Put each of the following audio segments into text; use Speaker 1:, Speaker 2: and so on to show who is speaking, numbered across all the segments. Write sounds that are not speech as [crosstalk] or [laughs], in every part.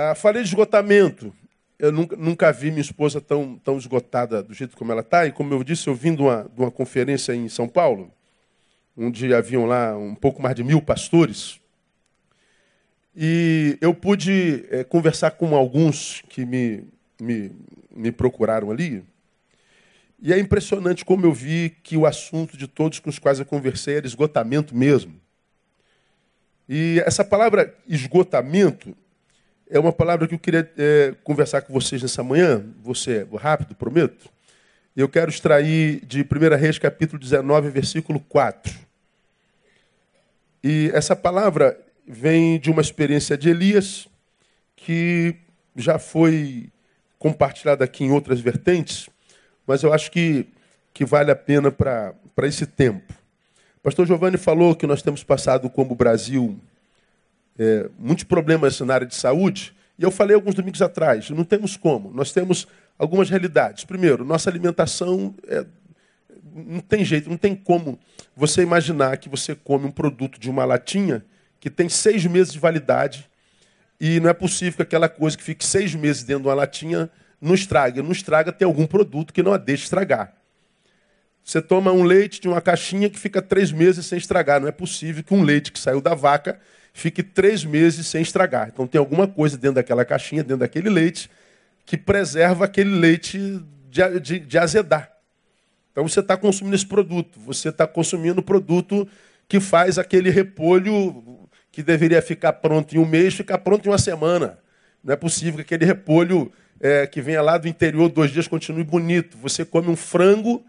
Speaker 1: Ah, falei de esgotamento. Eu nunca, nunca, vi minha esposa tão, tão esgotada do jeito como ela está. E como eu disse, eu vim de uma, de uma conferência em São Paulo, onde haviam lá um pouco mais de mil pastores. E eu pude é, conversar com alguns que me, me, me procuraram ali. E é impressionante como eu vi que o assunto de todos com os quais eu conversei era esgotamento mesmo. E essa palavra esgotamento é uma palavra que eu queria é, conversar com vocês nessa manhã. Você é rápido, prometo. Eu quero extrair de 1 Reis, capítulo 19, versículo 4. E essa palavra vem de uma experiência de Elias, que já foi compartilhada aqui em outras vertentes, mas eu acho que, que vale a pena para esse tempo. Pastor Giovanni falou que nós temos passado como Brasil é, muitos problemas na área de saúde, e eu falei alguns domingos atrás, não temos como. Nós temos algumas realidades. Primeiro, nossa alimentação é, não tem jeito, não tem como você imaginar que você come um produto de uma latinha que tem seis meses de validade e não é possível que aquela coisa que fique seis meses dentro de uma latinha não estrague. Não estraga ter algum produto que não a deixe estragar. Você toma um leite de uma caixinha que fica três meses sem estragar. Não é possível que um leite que saiu da vaca fique três meses sem estragar. Então tem alguma coisa dentro daquela caixinha, dentro daquele leite, que preserva aquele leite de, de, de azedar. Então você está consumindo esse produto. Você está consumindo o produto que faz aquele repolho que deveria ficar pronto em um mês, ficar pronto em uma semana. Não é possível que aquele repolho é, que venha lá do interior dois dias continue bonito. Você come um frango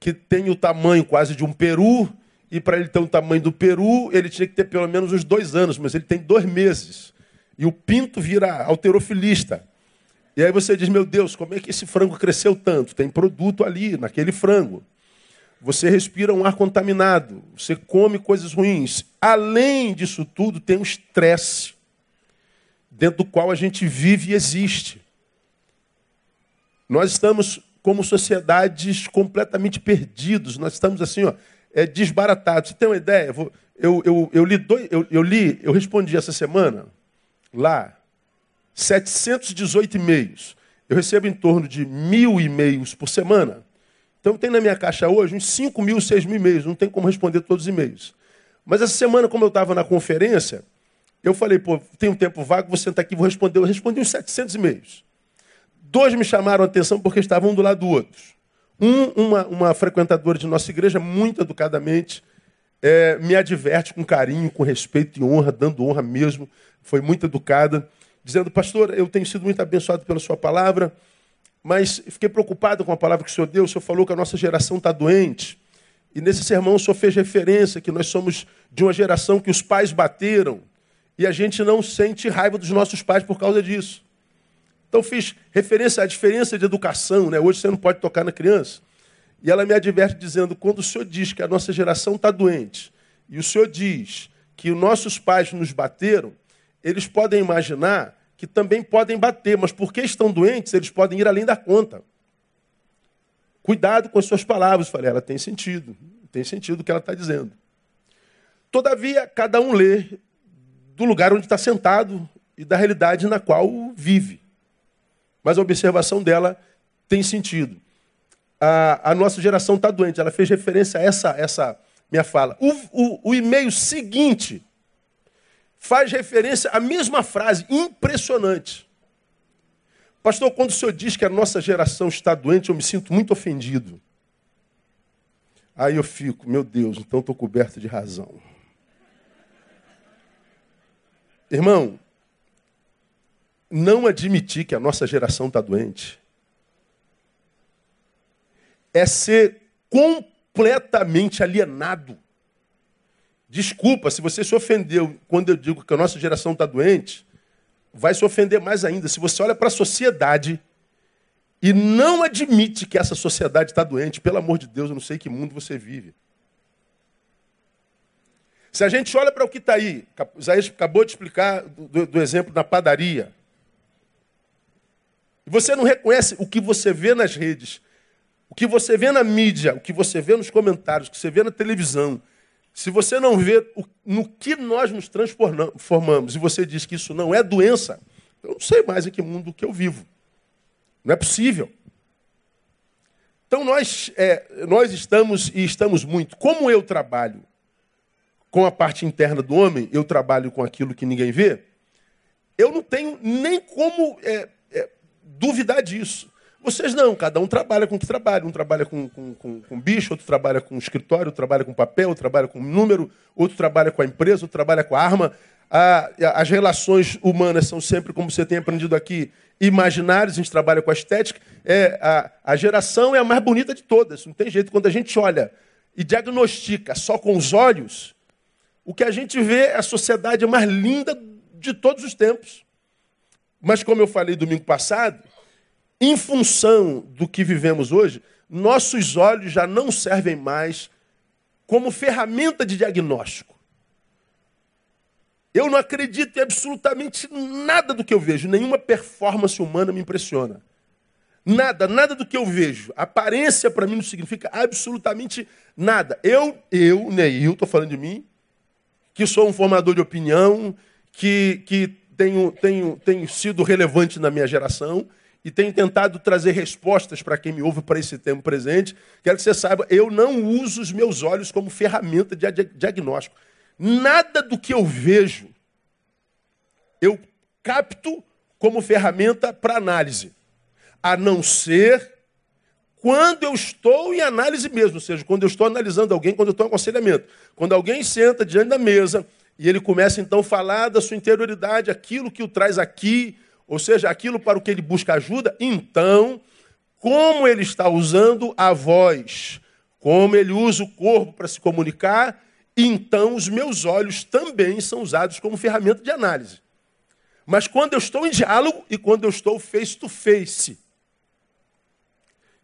Speaker 1: que tem o tamanho quase de um peru, e para ele ter o tamanho do peru, ele tinha que ter pelo menos uns dois anos, mas ele tem dois meses. E o pinto vira alterofilista. E aí você diz, meu Deus, como é que esse frango cresceu tanto? Tem produto ali, naquele frango. Você respira um ar contaminado, você come coisas ruins. Além disso tudo, tem um estresse dentro do qual a gente vive e existe. Nós estamos como sociedades completamente perdidos. Nós estamos assim, ó, é, desbaratado. Você tem uma ideia? Eu, eu, eu, li dois, eu, eu li, eu respondi essa semana, lá, 718 e-mails. Eu recebo em torno de mil e-mails por semana. Então tem na minha caixa hoje uns 5 mil, 6 mil e-mails. Não tem como responder todos os e-mails. Mas essa semana, como eu estava na conferência, eu falei, pô, tem um tempo vago, vou sentar aqui vou responder. Eu respondi uns 700 e-mails. Dois me chamaram a atenção porque estavam um do lado do outro. Um, uma, uma frequentadora de nossa igreja, muito educadamente, é, me adverte com carinho, com respeito e honra, dando honra mesmo, foi muito educada, dizendo, pastor, eu tenho sido muito abençoado pela sua palavra, mas fiquei preocupado com a palavra que o senhor deu, o senhor falou que a nossa geração está doente, e nesse sermão o senhor fez referência que nós somos de uma geração que os pais bateram, e a gente não sente raiva dos nossos pais por causa disso. Então fiz referência à diferença de educação, né? Hoje você não pode tocar na criança. E ela me adverte dizendo: quando o senhor diz que a nossa geração está doente, e o senhor diz que os nossos pais nos bateram, eles podem imaginar que também podem bater, mas porque estão doentes, eles podem ir além da conta. Cuidado com as suas palavras, falei, ela tem sentido, tem sentido o que ela está dizendo. Todavia, cada um lê do lugar onde está sentado e da realidade na qual vive. Mas a observação dela tem sentido. A, a nossa geração está doente. Ela fez referência a essa, essa minha fala. O, o, o e-mail seguinte faz referência à mesma frase, impressionante. Pastor, quando o senhor diz que a nossa geração está doente, eu me sinto muito ofendido. Aí eu fico, meu Deus, então estou coberto de razão. Irmão, não admitir que a nossa geração está doente é ser completamente alienado. Desculpa, se você se ofendeu quando eu digo que a nossa geração está doente, vai se ofender mais ainda. Se você olha para a sociedade e não admite que essa sociedade está doente, pelo amor de Deus, eu não sei que mundo você vive. Se a gente olha para o que está aí, Isaías acabou de explicar do, do exemplo da padaria. Você não reconhece o que você vê nas redes, o que você vê na mídia, o que você vê nos comentários, o que você vê na televisão. Se você não vê no que nós nos transformamos e você diz que isso não é doença, Eu não sei mais em que mundo que eu vivo. Não é possível. Então nós, é, nós estamos e estamos muito. Como eu trabalho com a parte interna do homem, eu trabalho com aquilo que ninguém vê, eu não tenho nem como é, duvidar disso. Vocês não, cada um trabalha com o que trabalha. Um trabalha com, com, com, com bicho, outro trabalha com escritório, outro trabalha com papel, outro trabalha com número, outro trabalha com a empresa, outro trabalha com a arma. Ah, as relações humanas são sempre, como você tem aprendido aqui, imaginários, a gente trabalha com a estética. É, a, a geração é a mais bonita de todas. Não tem jeito. Quando a gente olha e diagnostica só com os olhos, o que a gente vê é a sociedade mais linda de todos os tempos. Mas, como eu falei domingo passado, em função do que vivemos hoje, nossos olhos já não servem mais como ferramenta de diagnóstico. Eu não acredito em absolutamente nada do que eu vejo, nenhuma performance humana me impressiona. Nada, nada do que eu vejo. Aparência para mim não significa absolutamente nada. Eu, eu, Neil, estou falando de mim, que sou um formador de opinião, que, que tenho, tenho, tenho sido relevante na minha geração, e tenho tentado trazer respostas para quem me ouve para esse tempo presente. Quero que você saiba, eu não uso os meus olhos como ferramenta de diagnóstico. Nada do que eu vejo eu capto como ferramenta para análise, a não ser quando eu estou em análise mesmo, ou seja, quando eu estou analisando alguém, quando eu estou em aconselhamento. Quando alguém senta diante da mesa e ele começa então a falar da sua interioridade, aquilo que o traz aqui, ou seja, aquilo para o que ele busca ajuda, então, como ele está usando a voz, como ele usa o corpo para se comunicar, então os meus olhos também são usados como ferramenta de análise. Mas quando eu estou em diálogo e quando eu estou face to face,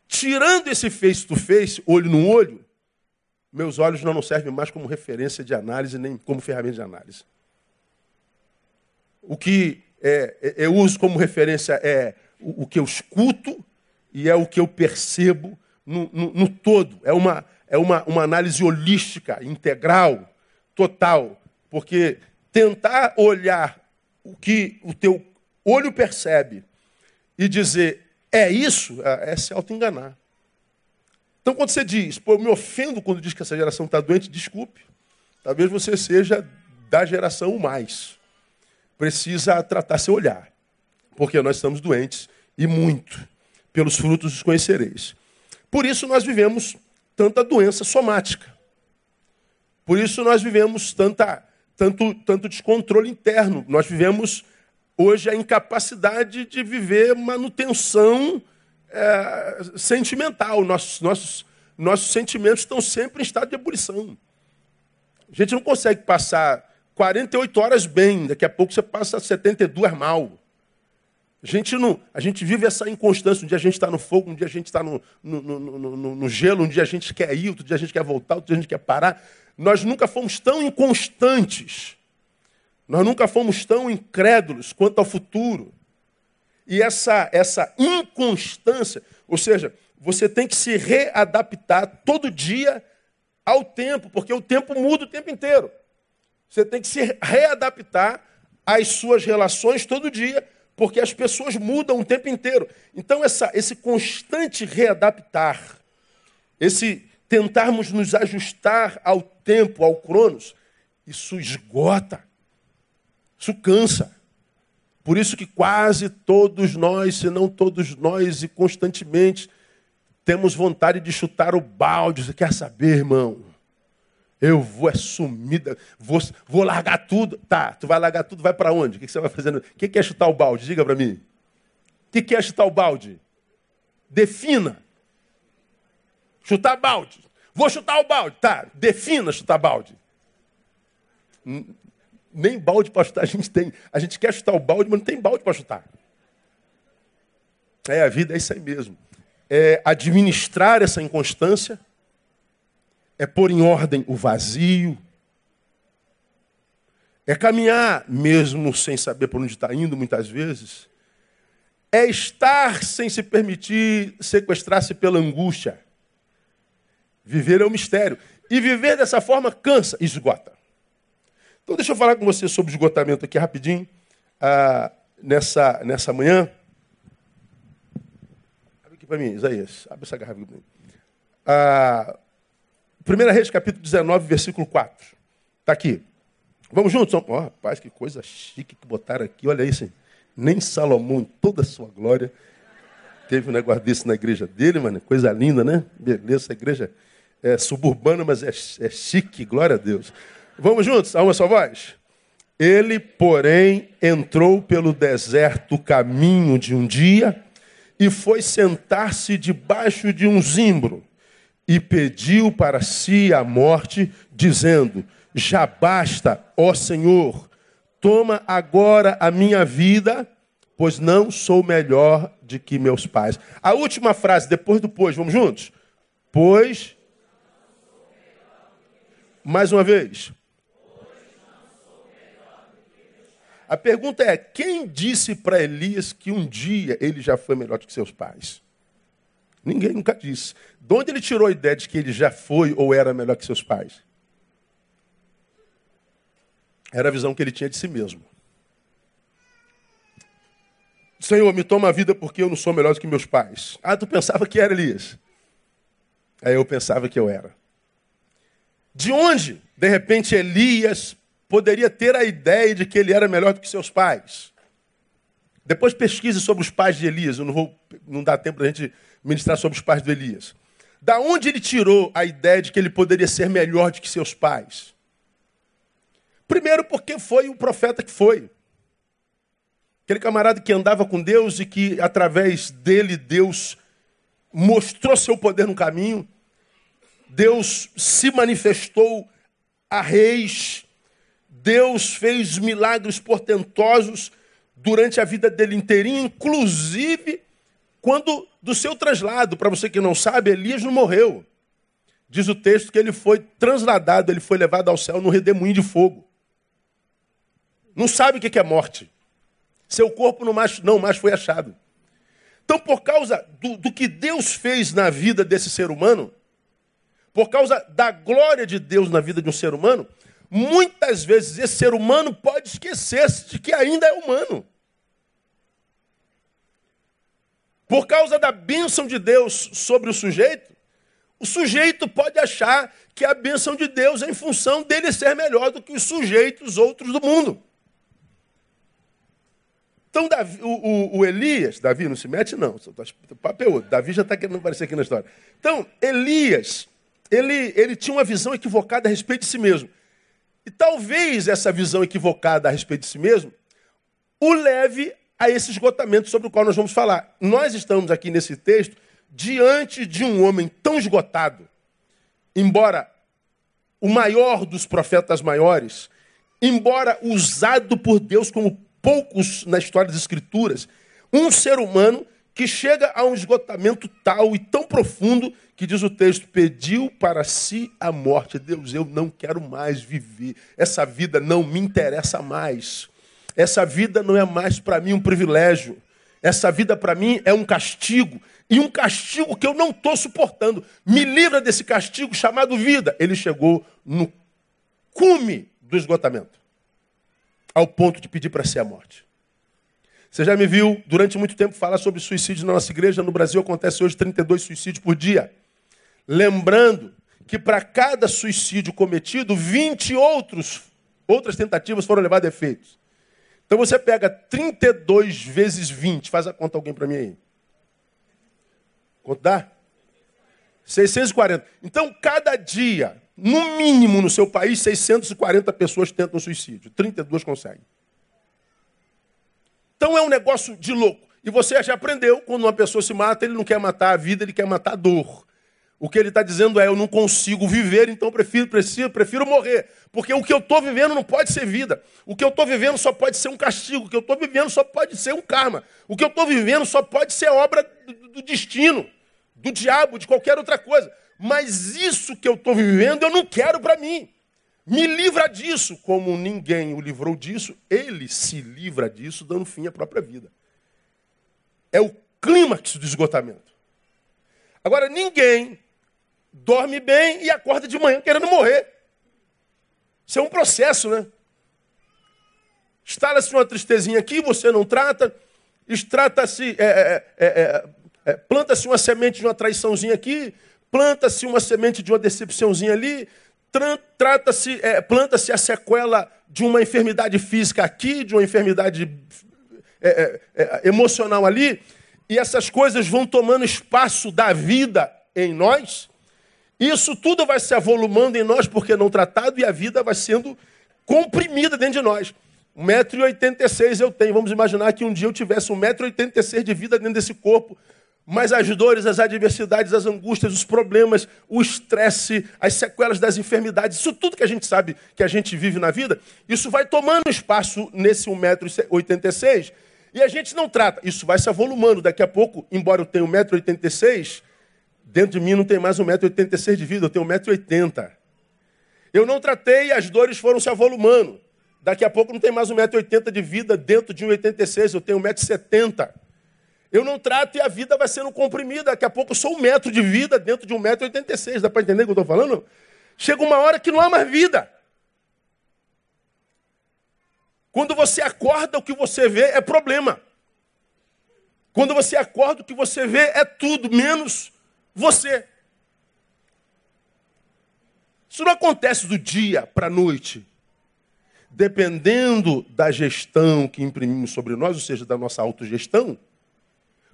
Speaker 1: tirando esse face to face, olho no olho, meus olhos não servem mais como referência de análise nem como ferramenta de análise. O que é, é, eu uso como referência é o, que eu escuto e é o que eu percebo no, no, no todo. É, uma, é uma, uma análise holística, integral, total. Porque tentar olhar o que o teu olho percebe e dizer é isso, é, é se auto-enganar. Então, quando você diz, pô, eu me ofendo quando diz que essa geração está doente, desculpe. Talvez você seja da geração mais precisa tratar seu olhar, porque nós estamos doentes e muito. Pelos frutos os conhecereis. Por isso nós vivemos tanta doença somática. Por isso nós vivemos tanta, tanto, tanto descontrole interno. Nós vivemos hoje a incapacidade de viver manutenção é, sentimental. Nossos, nossos, nossos sentimentos estão sempre em estado de ebulição. A gente não consegue passar 48 horas bem, daqui a pouco você passa 72 mal. A gente, não, a gente vive essa inconstância. Um dia a gente está no fogo, um dia a gente está no, no, no, no, gelo, um dia a gente quer ir, outro dia a gente quer voltar, outro dia a gente quer parar. Nós nunca fomos tão inconstantes. Nós nunca fomos tão incrédulos quanto ao futuro. E essa, essa inconstância, ou seja, você tem que se readaptar todo dia ao tempo, porque o tempo muda o tempo inteiro. Você tem que se readaptar às suas relações todo dia, porque as pessoas mudam o tempo inteiro. Então, essa, esse constante readaptar, esse tentarmos nos ajustar ao tempo, ao cronos, isso esgota, isso cansa. Por isso que quase todos nós, se não todos nós, e constantemente, temos vontade de chutar o balde. Você quer saber, irmão? Eu vou é sumida, vou, vou largar tudo. Tá, tu vai largar tudo, vai para onde? O que, que você vai fazendo? O que, que é chutar o balde? Diga para mim. O que, que é chutar o balde? Defina. Chutar balde. Vou chutar o balde. Tá, defina chutar balde. Nem balde para chutar a gente tem. A gente quer chutar o balde, mas não tem balde para chutar. É, a vida é isso aí mesmo. É administrar essa inconstância é pôr em ordem o vazio, é caminhar mesmo sem saber por onde está indo, muitas vezes, é estar sem se permitir sequestrar-se pela angústia. Viver é um mistério. E viver dessa forma cansa, esgota. Então deixa eu falar com você sobre esgotamento aqui rapidinho. Ah, nessa, nessa manhã. Abre aqui para mim, Isaías. Abre essa garrafa aqui para mim. Ah, 1 Reis, capítulo 19, versículo 4. Está aqui. Vamos juntos? Oh, rapaz, que coisa chique que botaram aqui. Olha isso. Nem Salomão, em toda a sua glória, teve um negócio desse na igreja dele, mano. Coisa linda, né? Beleza, essa igreja é suburbana, mas é, é chique, glória a Deus. Vamos juntos? A uma só voz? Ele, porém, entrou pelo deserto caminho de um dia e foi sentar-se debaixo de um zimbro e pediu para si a morte, dizendo: Já basta, ó Senhor, toma agora a minha vida, pois não sou melhor de que meus pais. A última frase, depois do pois, vamos juntos? Pois. Mais uma vez. A pergunta é: quem disse para Elias que um dia ele já foi melhor do que seus pais? Ninguém nunca disse. De onde ele tirou a ideia de que ele já foi ou era melhor que seus pais? Era a visão que ele tinha de si mesmo. Senhor, me toma a vida porque eu não sou melhor do que meus pais. Ah, tu pensava que era Elias? Aí eu pensava que eu era. De onde, de repente, Elias poderia ter a ideia de que ele era melhor do que seus pais. Depois pesquise sobre os pais de Elias. Eu não vou, não dá tempo para a gente ministrar sobre os pais de Elias. Da onde ele tirou a ideia de que ele poderia ser melhor do que seus pais? Primeiro, porque foi o profeta que foi. Aquele camarada que andava com Deus e que, através dele, Deus mostrou seu poder no caminho. Deus se manifestou a reis, Deus fez milagres portentosos durante a vida dele inteirinha, inclusive quando do seu traslado. Para você que não sabe, Elias não morreu. Diz o texto que ele foi transladado, ele foi levado ao céu num redemoinho de fogo. Não sabe o que é morte. Seu corpo não mais, não mais foi achado. Então, por causa do, do que Deus fez na vida desse ser humano, por causa da glória de Deus na vida de um ser humano, Muitas vezes esse ser humano pode esquecer-se de que ainda é humano. Por causa da bênção de Deus sobre o sujeito, o sujeito pode achar que a bênção de Deus é em função dele ser melhor do que os sujeitos outros do mundo. Então, Davi, o, o, o, Elias, Davi não se mete, não. O papo é. Davi já está querendo aparecer aqui na história. Então, Elias, ele, ele tinha uma visão equivocada a respeito de si mesmo. E talvez essa visão equivocada a respeito de si mesmo o leve a esse esgotamento sobre o qual nós vamos falar. Nós estamos aqui nesse texto diante de um homem tão esgotado, embora o maior dos profetas maiores, embora usado por Deus como poucos na história das Escrituras, um ser humano que chega a um esgotamento tal e tão profundo que diz o texto: pediu para si a morte. Deus, eu não quero mais viver. Essa vida não me interessa mais. Essa vida não é mais para mim um privilégio. Essa vida para mim é um castigo. E um castigo que eu não estou suportando. Me livra desse castigo chamado vida. Ele chegou no cume do esgotamento ao ponto de pedir para si a morte. Você já me viu durante muito tempo falar sobre suicídio na nossa igreja. No Brasil acontece hoje 32 suicídios por dia. Lembrando que para cada suicídio cometido, 20 outros, outras tentativas foram levadas a efeitos. Então você pega 32 vezes 20, faz a conta alguém para mim aí. Quanto dá? 640. Então, cada dia, no mínimo no seu país, 640 pessoas tentam suicídio. 32 conseguem. Então é um negócio de louco. E você já aprendeu, quando uma pessoa se mata, ele não quer matar a vida, ele quer matar a dor. O que ele está dizendo é: eu não consigo viver, então prefiro, prefiro, prefiro morrer. Porque o que eu estou vivendo não pode ser vida. O que eu estou vivendo só pode ser um castigo. O que eu estou vivendo só pode ser um karma. O que eu estou vivendo só pode ser obra do, do destino, do diabo, de qualquer outra coisa. Mas isso que eu estou vivendo eu não quero para mim. Me livra disso, como ninguém o livrou disso, ele se livra disso, dando fim à própria vida. É o clímax do esgotamento. Agora, ninguém dorme bem e acorda de manhã querendo morrer. Isso é um processo, né? Instala-se uma tristezinha aqui, você não trata. Trata-se, é, é, é, é, planta-se uma semente de uma traiçãozinha aqui, planta-se uma semente de uma decepçãozinha ali, trata-se, é, planta-se a sequela de uma enfermidade física aqui, de uma enfermidade é, é, emocional ali, e essas coisas vão tomando espaço da vida em nós. Isso tudo vai se avolumando em nós porque não tratado e a vida vai sendo comprimida dentro de nós. 1,86m eu tenho. Vamos imaginar que um dia eu tivesse 1,86m de vida dentro desse corpo. Mas as dores, as adversidades, as angústias, os problemas, o estresse, as sequelas das enfermidades, isso tudo que a gente sabe que a gente vive na vida, isso vai tomando espaço nesse 1,86m e a gente não trata. Isso vai se avolumando. Daqui a pouco, embora eu tenha 1,86m, dentro de mim não tem mais 1,86m de vida, eu tenho 1,80m. Eu não tratei e as dores foram se avolumando. Daqui a pouco não tem mais 1,80m de vida dentro de 1,86m, eu tenho 1,70m. Eu não trato e a vida vai sendo comprimida. Daqui a pouco eu sou um metro de vida dentro de 1,86m. Dá para entender o que eu estou falando? Chega uma hora que não há mais vida. Quando você acorda, o que você vê é problema. Quando você acorda, o que você vê é tudo, menos você. Isso não acontece do dia para a noite dependendo da gestão que imprimimos sobre nós, ou seja, da nossa autogestão,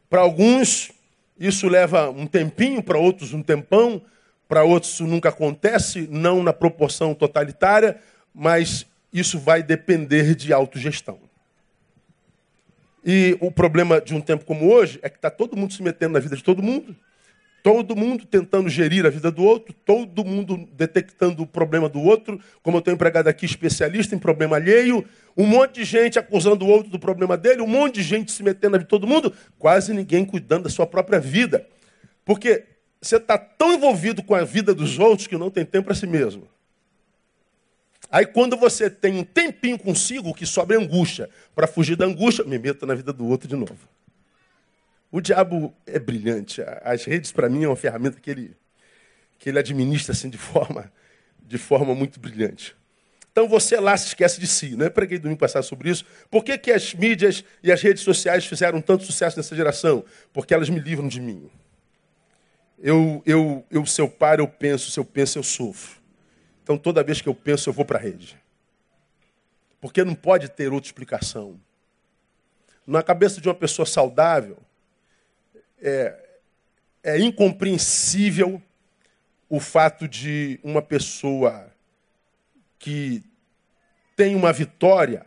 Speaker 1: para alguns isso leva um tempinho, para outros um tempão, para outros isso nunca acontece, não na proporção totalitária, mas isso vai depender de autogestão. E o problema de um tempo como hoje é que está todo mundo se metendo na vida de todo mundo. Todo mundo tentando gerir a vida do outro, todo mundo detectando o problema do outro, como eu tenho empregado aqui, especialista em problema alheio, um monte de gente acusando o outro do problema dele, um monte de gente se metendo na vida de todo mundo, quase ninguém cuidando da sua própria vida. Porque você está tão envolvido com a vida dos outros que não tem tempo para si mesmo. Aí quando você tem um tempinho consigo, que sobra angústia, para fugir da angústia, me meto na vida do outro de novo. O diabo é brilhante. As redes, para mim, é uma ferramenta que ele, que ele administra assim, de, forma, de forma muito brilhante. Então você lá se esquece de si. Não é preguei domingo passado sobre isso. Por que, que as mídias e as redes sociais fizeram tanto sucesso nessa geração? Porque elas me livram de mim. Eu, eu, eu, se eu paro, eu penso. Se eu penso, eu sofro. Então toda vez que eu penso, eu vou para a rede. Porque não pode ter outra explicação. Na cabeça de uma pessoa saudável, é, é incompreensível o fato de uma pessoa que tem uma vitória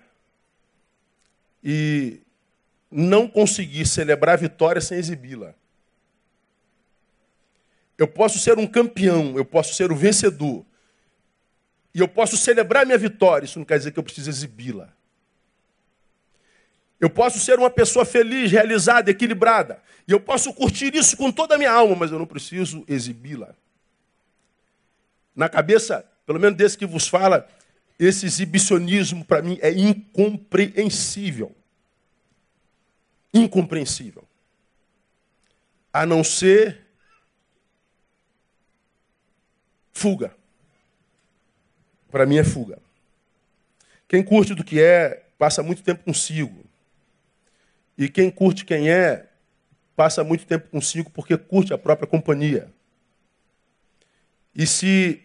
Speaker 1: e não conseguir celebrar a vitória sem exibi-la. Eu posso ser um campeão, eu posso ser o vencedor. E eu posso celebrar minha vitória, isso não quer dizer que eu preciso exibi-la. Eu posso ser uma pessoa feliz, realizada, equilibrada. E eu posso curtir isso com toda a minha alma, mas eu não preciso exibi-la. Na cabeça, pelo menos desse que vos fala, esse exibicionismo para mim é incompreensível. Incompreensível. A não ser fuga. Para mim é fuga. Quem curte do que é, passa muito tempo consigo. E quem curte quem é, passa muito tempo consigo porque curte a própria companhia. E se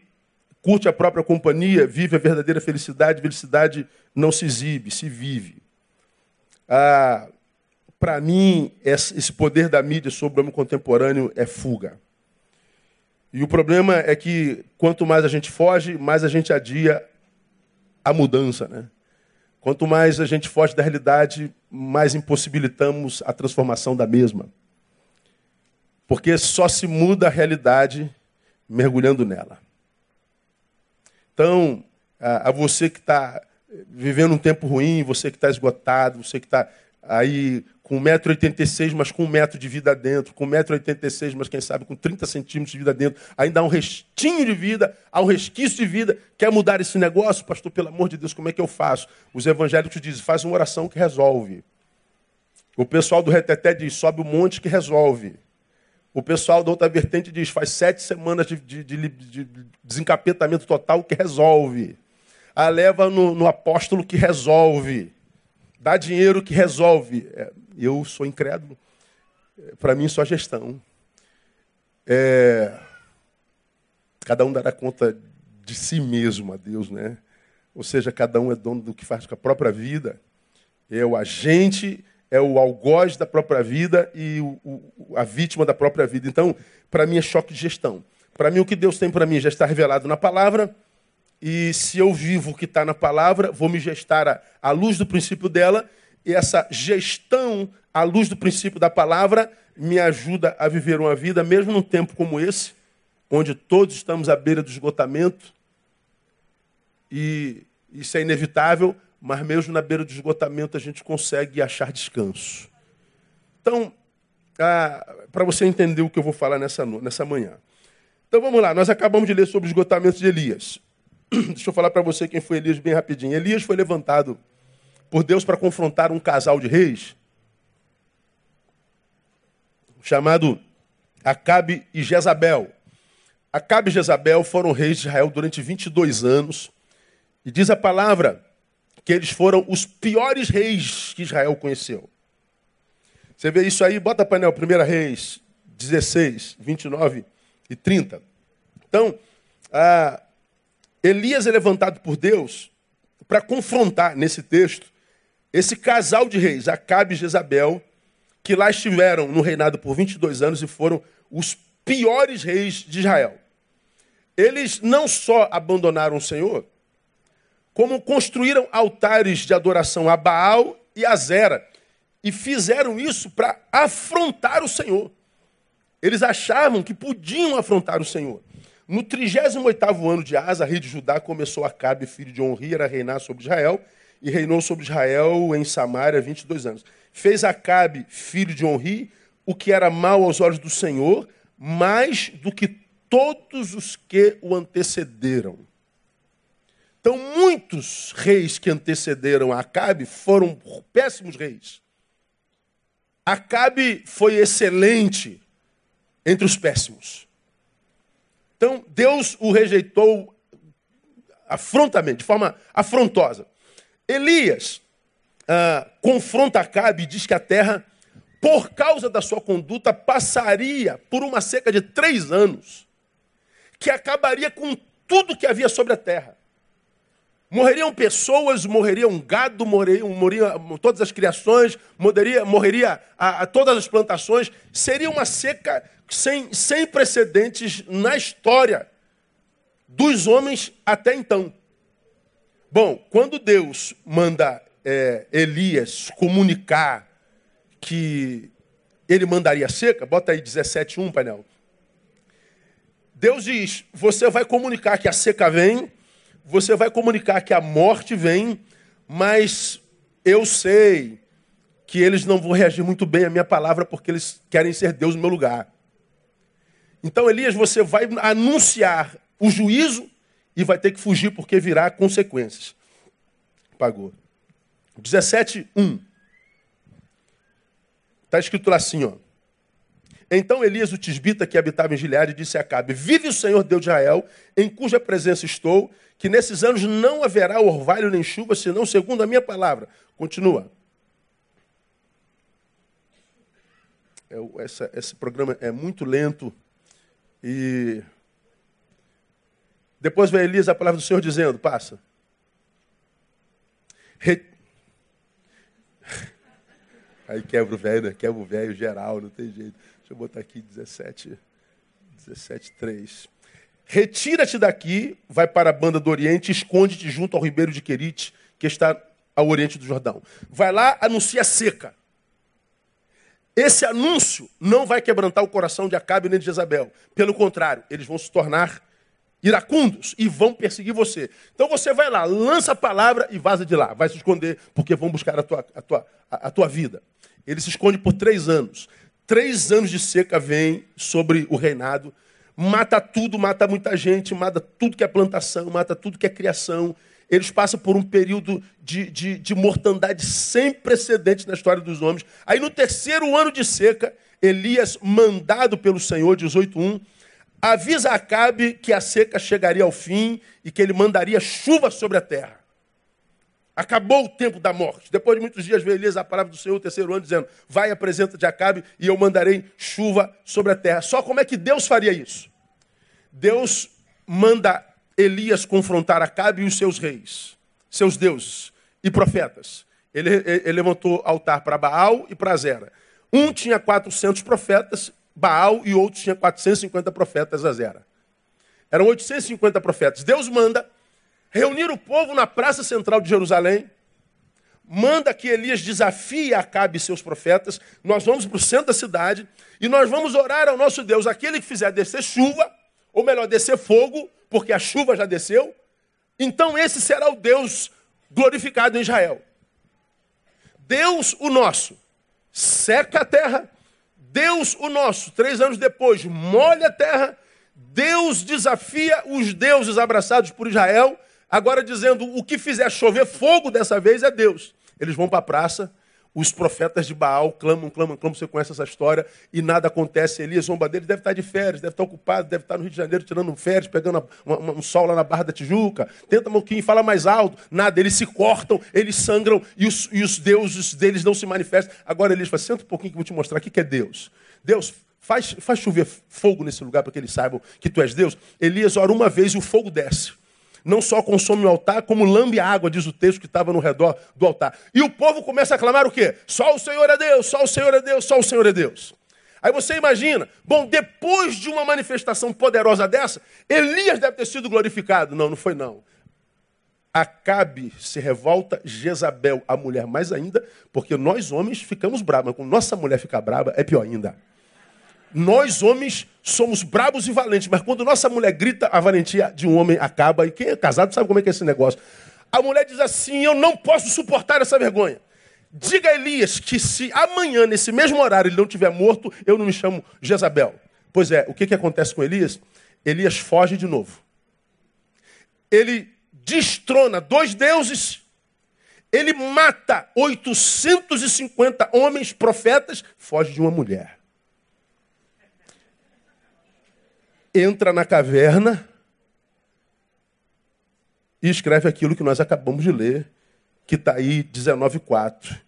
Speaker 1: curte a própria companhia, vive a verdadeira felicidade, felicidade não se exibe, se vive. Ah, Para mim, esse poder da mídia sobre o homem contemporâneo é fuga. E o problema é que quanto mais a gente foge, mais a gente adia a mudança. Né? Quanto mais a gente foge da realidade, mais impossibilitamos a transformação da mesma. Porque só se muda a realidade mergulhando nela. Então, a, você que está vivendo um tempo ruim, você que está esgotado, você que está aí com 1,86m, mas com um metro de vida dentro, com 1,86m, mas quem sabe com 30 centímetros de vida dentro, ainda há um restinho de vida, há um resquício de vida. Quer mudar esse negócio? Pastor, pelo amor de Deus, como é que eu faço? Os evangélicos dizem, faz uma oração que resolve. O pessoal do reteté diz, sobe o um monte que resolve. O pessoal da outra vertente diz, faz sete semanas de, de, de, de desencapetamento total que resolve. A leva no, no apóstolo que resolve. Dá dinheiro que resolve. É, eu sou incrédulo. Para mim, só gestão. É, cada um dará conta de si mesmo a Deus, né? Ou seja, cada um é dono do que faz com a própria vida. É o agente, é o algoz da própria vida e o, o, a vítima da própria vida. Então, para mim é choque de gestão. Para mim, o que Deus tem para mim já está revelado na palavra. E se eu vivo o que está na palavra, vou me gestar à luz do princípio dela. E essa gestão à luz do princípio da palavra me ajuda a viver uma vida, mesmo num tempo como esse, onde todos estamos à beira do esgotamento, e isso é inevitável, mas mesmo na beira do esgotamento a gente consegue achar descanso. Então, ah, para você entender o que eu vou falar nessa, nessa manhã. Então vamos lá, nós acabamos de ler sobre o esgotamento de Elias. [clears throat] Deixa eu falar para você quem foi Elias bem rapidinho. Elias foi levantado por Deus para confrontar um casal de reis chamado Acabe e Jezabel. Acabe e Jezabel foram reis de Israel durante 22 anos e diz a palavra que eles foram os piores reis que Israel conheceu. Você vê isso aí, bota painel, 1 Reis 16, 29 e 30. Então, Elias é levantado por Deus para confrontar nesse texto esse casal de reis, Acabe e Jezabel, que lá estiveram no reinado por 22 anos e foram os piores reis de Israel. Eles não só abandonaram o Senhor, como construíram altares de adoração a Baal e a Zera. E fizeram isso para afrontar o Senhor. Eles achavam que podiam afrontar o Senhor. No 38º ano de Asa, rei de Judá, começou Acabe, filho de Onri, a reinar sobre Israel, e reinou sobre Israel em Samaria 22 anos. Fez Acabe, filho de Onri, o que era mal aos olhos do Senhor, mais do que todos os que o antecederam. Então, muitos reis que antecederam Acabe foram péssimos reis. Acabe foi excelente entre os péssimos. Então, Deus o rejeitou afrontamente, de forma afrontosa. Elias ah, confronta Acabe e diz que a terra, por causa da sua conduta, passaria por uma seca de três anos, que acabaria com tudo que havia sobre a terra. Morreriam pessoas, morreriam gado, morreriam, morreriam todas as criações, morreria, morreria a, a, todas as plantações. Seria uma seca sem, sem precedentes na história dos homens até então. Bom, quando Deus manda é, Elias comunicar que ele mandaria seca, bota aí 17.1, painel. Deus diz: Você vai comunicar que a seca vem você vai comunicar que a morte vem, mas eu sei que eles não vão reagir muito bem à minha palavra porque eles querem ser Deus no meu lugar. Então, Elias, você vai anunciar o juízo e vai ter que fugir porque virá consequências. Pagou. 17, 1. Está escrito lá assim, ó. Então Elias, o tisbita que habitava em Gileade, disse a Acabe: Vive o Senhor Deus de Israel, em cuja presença estou, que nesses anos não haverá orvalho nem chuva, senão segundo a minha palavra. Continua. É, essa, esse programa é muito lento e depois vem Elias, a palavra do Senhor dizendo: Passa. Re... [laughs] Aí quebra o velho, né? Quebra o velho geral, não tem jeito. Deixa eu botar aqui 17, 17, 3. Retira-te daqui, vai para a banda do Oriente, esconde-te junto ao ribeiro de Querite, que está ao oriente do Jordão. Vai lá, anuncia seca. Esse anúncio não vai quebrantar o coração de Acabe nem de Jezabel. Pelo contrário, eles vão se tornar iracundos e vão perseguir você. Então você vai lá, lança a palavra e vaza de lá. Vai se esconder porque vão buscar a tua, a tua, a, a tua vida. Ele se esconde por três anos. Três anos de seca vem sobre o reinado, mata tudo, mata muita gente, mata tudo que é plantação, mata tudo que é criação. Eles passam por um período de, de, de mortandade sem precedentes na história dos homens. Aí no terceiro ano de seca, Elias, mandado pelo Senhor, 18.1, avisa Acabe que a seca chegaria ao fim e que ele mandaria chuva sobre a terra. Acabou o tempo da morte. Depois de muitos dias veio Elias a palavra do Senhor, terceiro ano, dizendo: Vai, apresenta de Acabe e eu mandarei chuva sobre a terra. Só como é que Deus faria isso? Deus manda Elias confrontar Acabe e os seus reis, seus deuses e profetas. Ele, ele levantou altar para Baal e para Zera. Um tinha 400 profetas, Baal, e outro tinha 450 profetas, Azera. Eram 850 profetas. Deus manda reunir o povo na praça central de Jerusalém, manda que Elias desafie Acabe e seus profetas. Nós vamos para o centro da cidade e nós vamos orar ao nosso Deus, aquele que fizer descer chuva, ou melhor, descer fogo, porque a chuva já desceu. Então esse será o Deus glorificado em Israel. Deus o nosso seca a terra. Deus o nosso, três anos depois, molha a terra. Deus desafia os deuses abraçados por Israel Agora dizendo, o que fizer chover fogo dessa vez é Deus. Eles vão para a praça, os profetas de Baal clamam, clamam, clamam, você conhece essa história, e nada acontece. Elias, zomba dele, deve estar de férias, deve estar ocupado, deve estar no Rio de Janeiro tirando férias, pegando uma, uma, um sol lá na Barra da Tijuca. Tenta um pouquinho, fala mais alto. Nada, eles se cortam, eles sangram, e os, e os deuses deles não se manifestam. Agora Elias fala, senta um pouquinho que eu vou te mostrar o que é Deus. Deus, faz, faz chover fogo nesse lugar para que eles saibam que tu és Deus. Elias ora uma vez e o fogo desce não só consome o altar, como lambe a água, diz o texto que estava no redor do altar. E o povo começa a clamar o quê? Só o Senhor é Deus, só o Senhor é Deus, só o Senhor é Deus. Aí você imagina, bom, depois de uma manifestação poderosa dessa, Elias deve ter sido glorificado. Não, não foi não. Acabe se revolta, Jezabel, a mulher mais ainda, porque nós homens ficamos bravos, mas quando nossa mulher fica brava, é pior ainda. Nós, homens, somos brabos e valentes, mas quando nossa mulher grita, a valentia de um homem acaba. E quem é casado sabe como é que é esse negócio. A mulher diz assim: Eu não posso suportar essa vergonha. Diga a Elias que se amanhã, nesse mesmo horário, ele não tiver morto, eu não me chamo Jezabel. Pois é, o que, que acontece com Elias? Elias foge de novo. Ele destrona dois deuses, ele mata 850 homens profetas, foge de uma mulher. Entra na caverna e escreve aquilo que nós acabamos de ler, que está aí 19,4.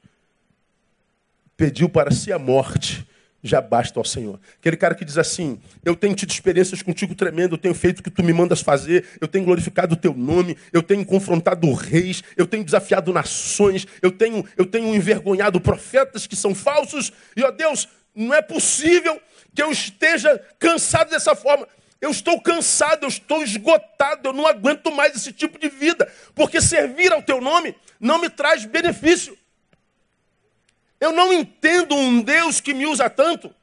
Speaker 1: Pediu para si a morte, já basta ao Senhor. Aquele cara que diz assim: Eu tenho tido experiências contigo tremendo, eu tenho feito o que tu me mandas fazer, eu tenho glorificado o teu nome, eu tenho confrontado reis, eu tenho desafiado nações, eu tenho, eu tenho envergonhado profetas que são falsos, e ó Deus, não é possível que eu esteja cansado dessa forma. Eu estou cansado, eu estou esgotado, eu não aguento mais esse tipo de vida, porque servir ao teu nome não me traz benefício. Eu não entendo um Deus que me usa tanto,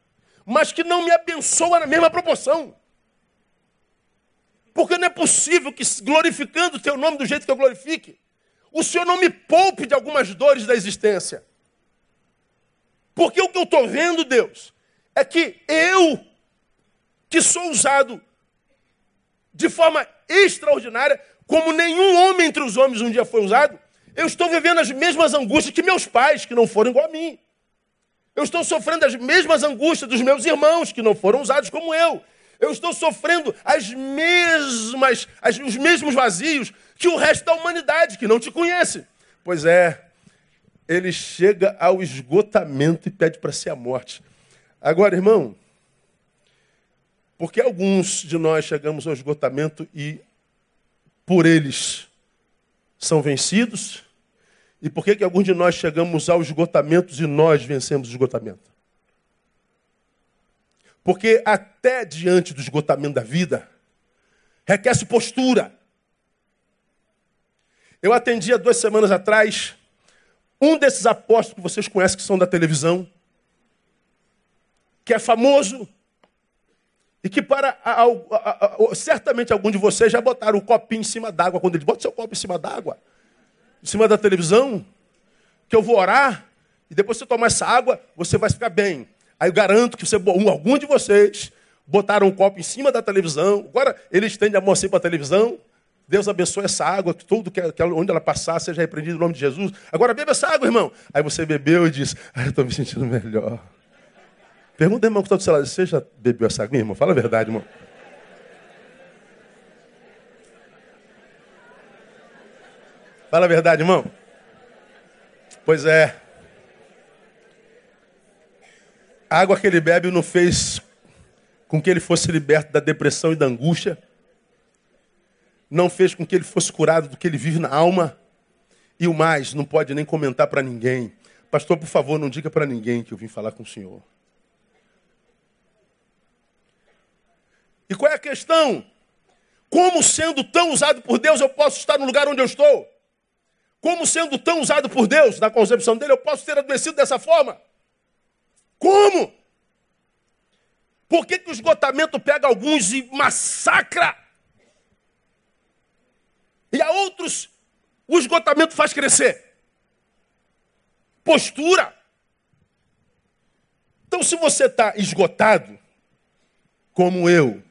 Speaker 1: mas que não me abençoa na mesma proporção. Porque não é possível que, glorificando o teu nome do jeito que eu glorifique, o Senhor não me poupe de algumas dores da existência. Porque o que eu estou vendo, Deus, é que eu que sou usado de forma extraordinária, como nenhum homem entre os homens um dia foi usado, eu estou vivendo as mesmas angústias que meus pais, que não foram igual a mim. Eu estou sofrendo as mesmas angústias dos meus irmãos, que não foram usados como eu. Eu estou sofrendo as mesmas, as, os mesmos vazios que o resto da humanidade, que não te conhece. Pois é, ele chega ao esgotamento e pede para ser a morte. Agora, irmão, porque alguns de nós chegamos ao esgotamento e por eles são vencidos? E por que, que alguns de nós chegamos ao esgotamento e nós vencemos o esgotamento? Porque até diante do esgotamento da vida, requer-se postura. Eu atendi há duas semanas atrás um desses apóstolos que vocês conhecem que são da televisão, que é famoso, e que para a, a, a, certamente algum de vocês já botaram o copinho em cima d'água. Quando ele bota seu copo em cima d'água, em cima da televisão, que eu vou orar, e depois você tomar essa água, você vai ficar bem. Aí eu garanto que você, algum de vocês botaram um copo em cima da televisão. Agora ele estende a mão assim para a televisão. Deus abençoe essa água, que tudo que, onde ela passar seja repreendido no nome de Jesus. Agora beba essa água, irmão. Aí você bebeu e disse: ah, eu estou me sentindo melhor. Pergunta, irmão, que está do seu lado. Você já bebeu essa água, irmão? Fala a verdade, irmão. Fala a verdade, irmão. Pois é. A água que ele bebe não fez com que ele fosse liberto da depressão e da angústia. Não fez com que ele fosse curado do que ele vive na alma. E o mais, não pode nem comentar para ninguém. Pastor, por favor, não diga para ninguém que eu vim falar com o senhor. E qual é a questão? Como sendo tão usado por Deus, eu posso estar no lugar onde eu estou? Como sendo tão usado por Deus, na concepção dele, eu posso ter adoecido dessa forma? Como? Por que, que o esgotamento pega alguns e massacra? E a outros o esgotamento faz crescer? Postura. Então, se você está esgotado, como eu,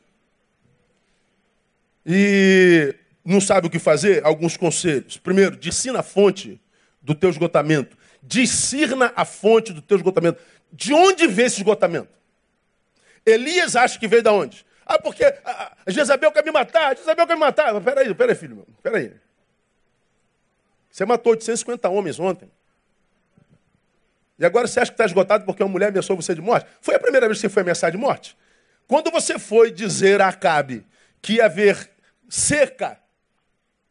Speaker 1: e não sabe o que fazer, alguns conselhos. Primeiro, discina a fonte do teu esgotamento. Discirna a fonte do teu esgotamento. De onde vem esse esgotamento? Elias acha que veio da onde? Ah, porque a Jezabel quer me matar, Jezabel quer me matar. Mas peraí, peraí, filho meu, peraí. Você matou 850 homens ontem. E agora você acha que está esgotado porque uma mulher ameaçou você de morte? Foi a primeira vez que você foi ameaçado de morte? Quando você foi dizer a Acabe que ia haver seca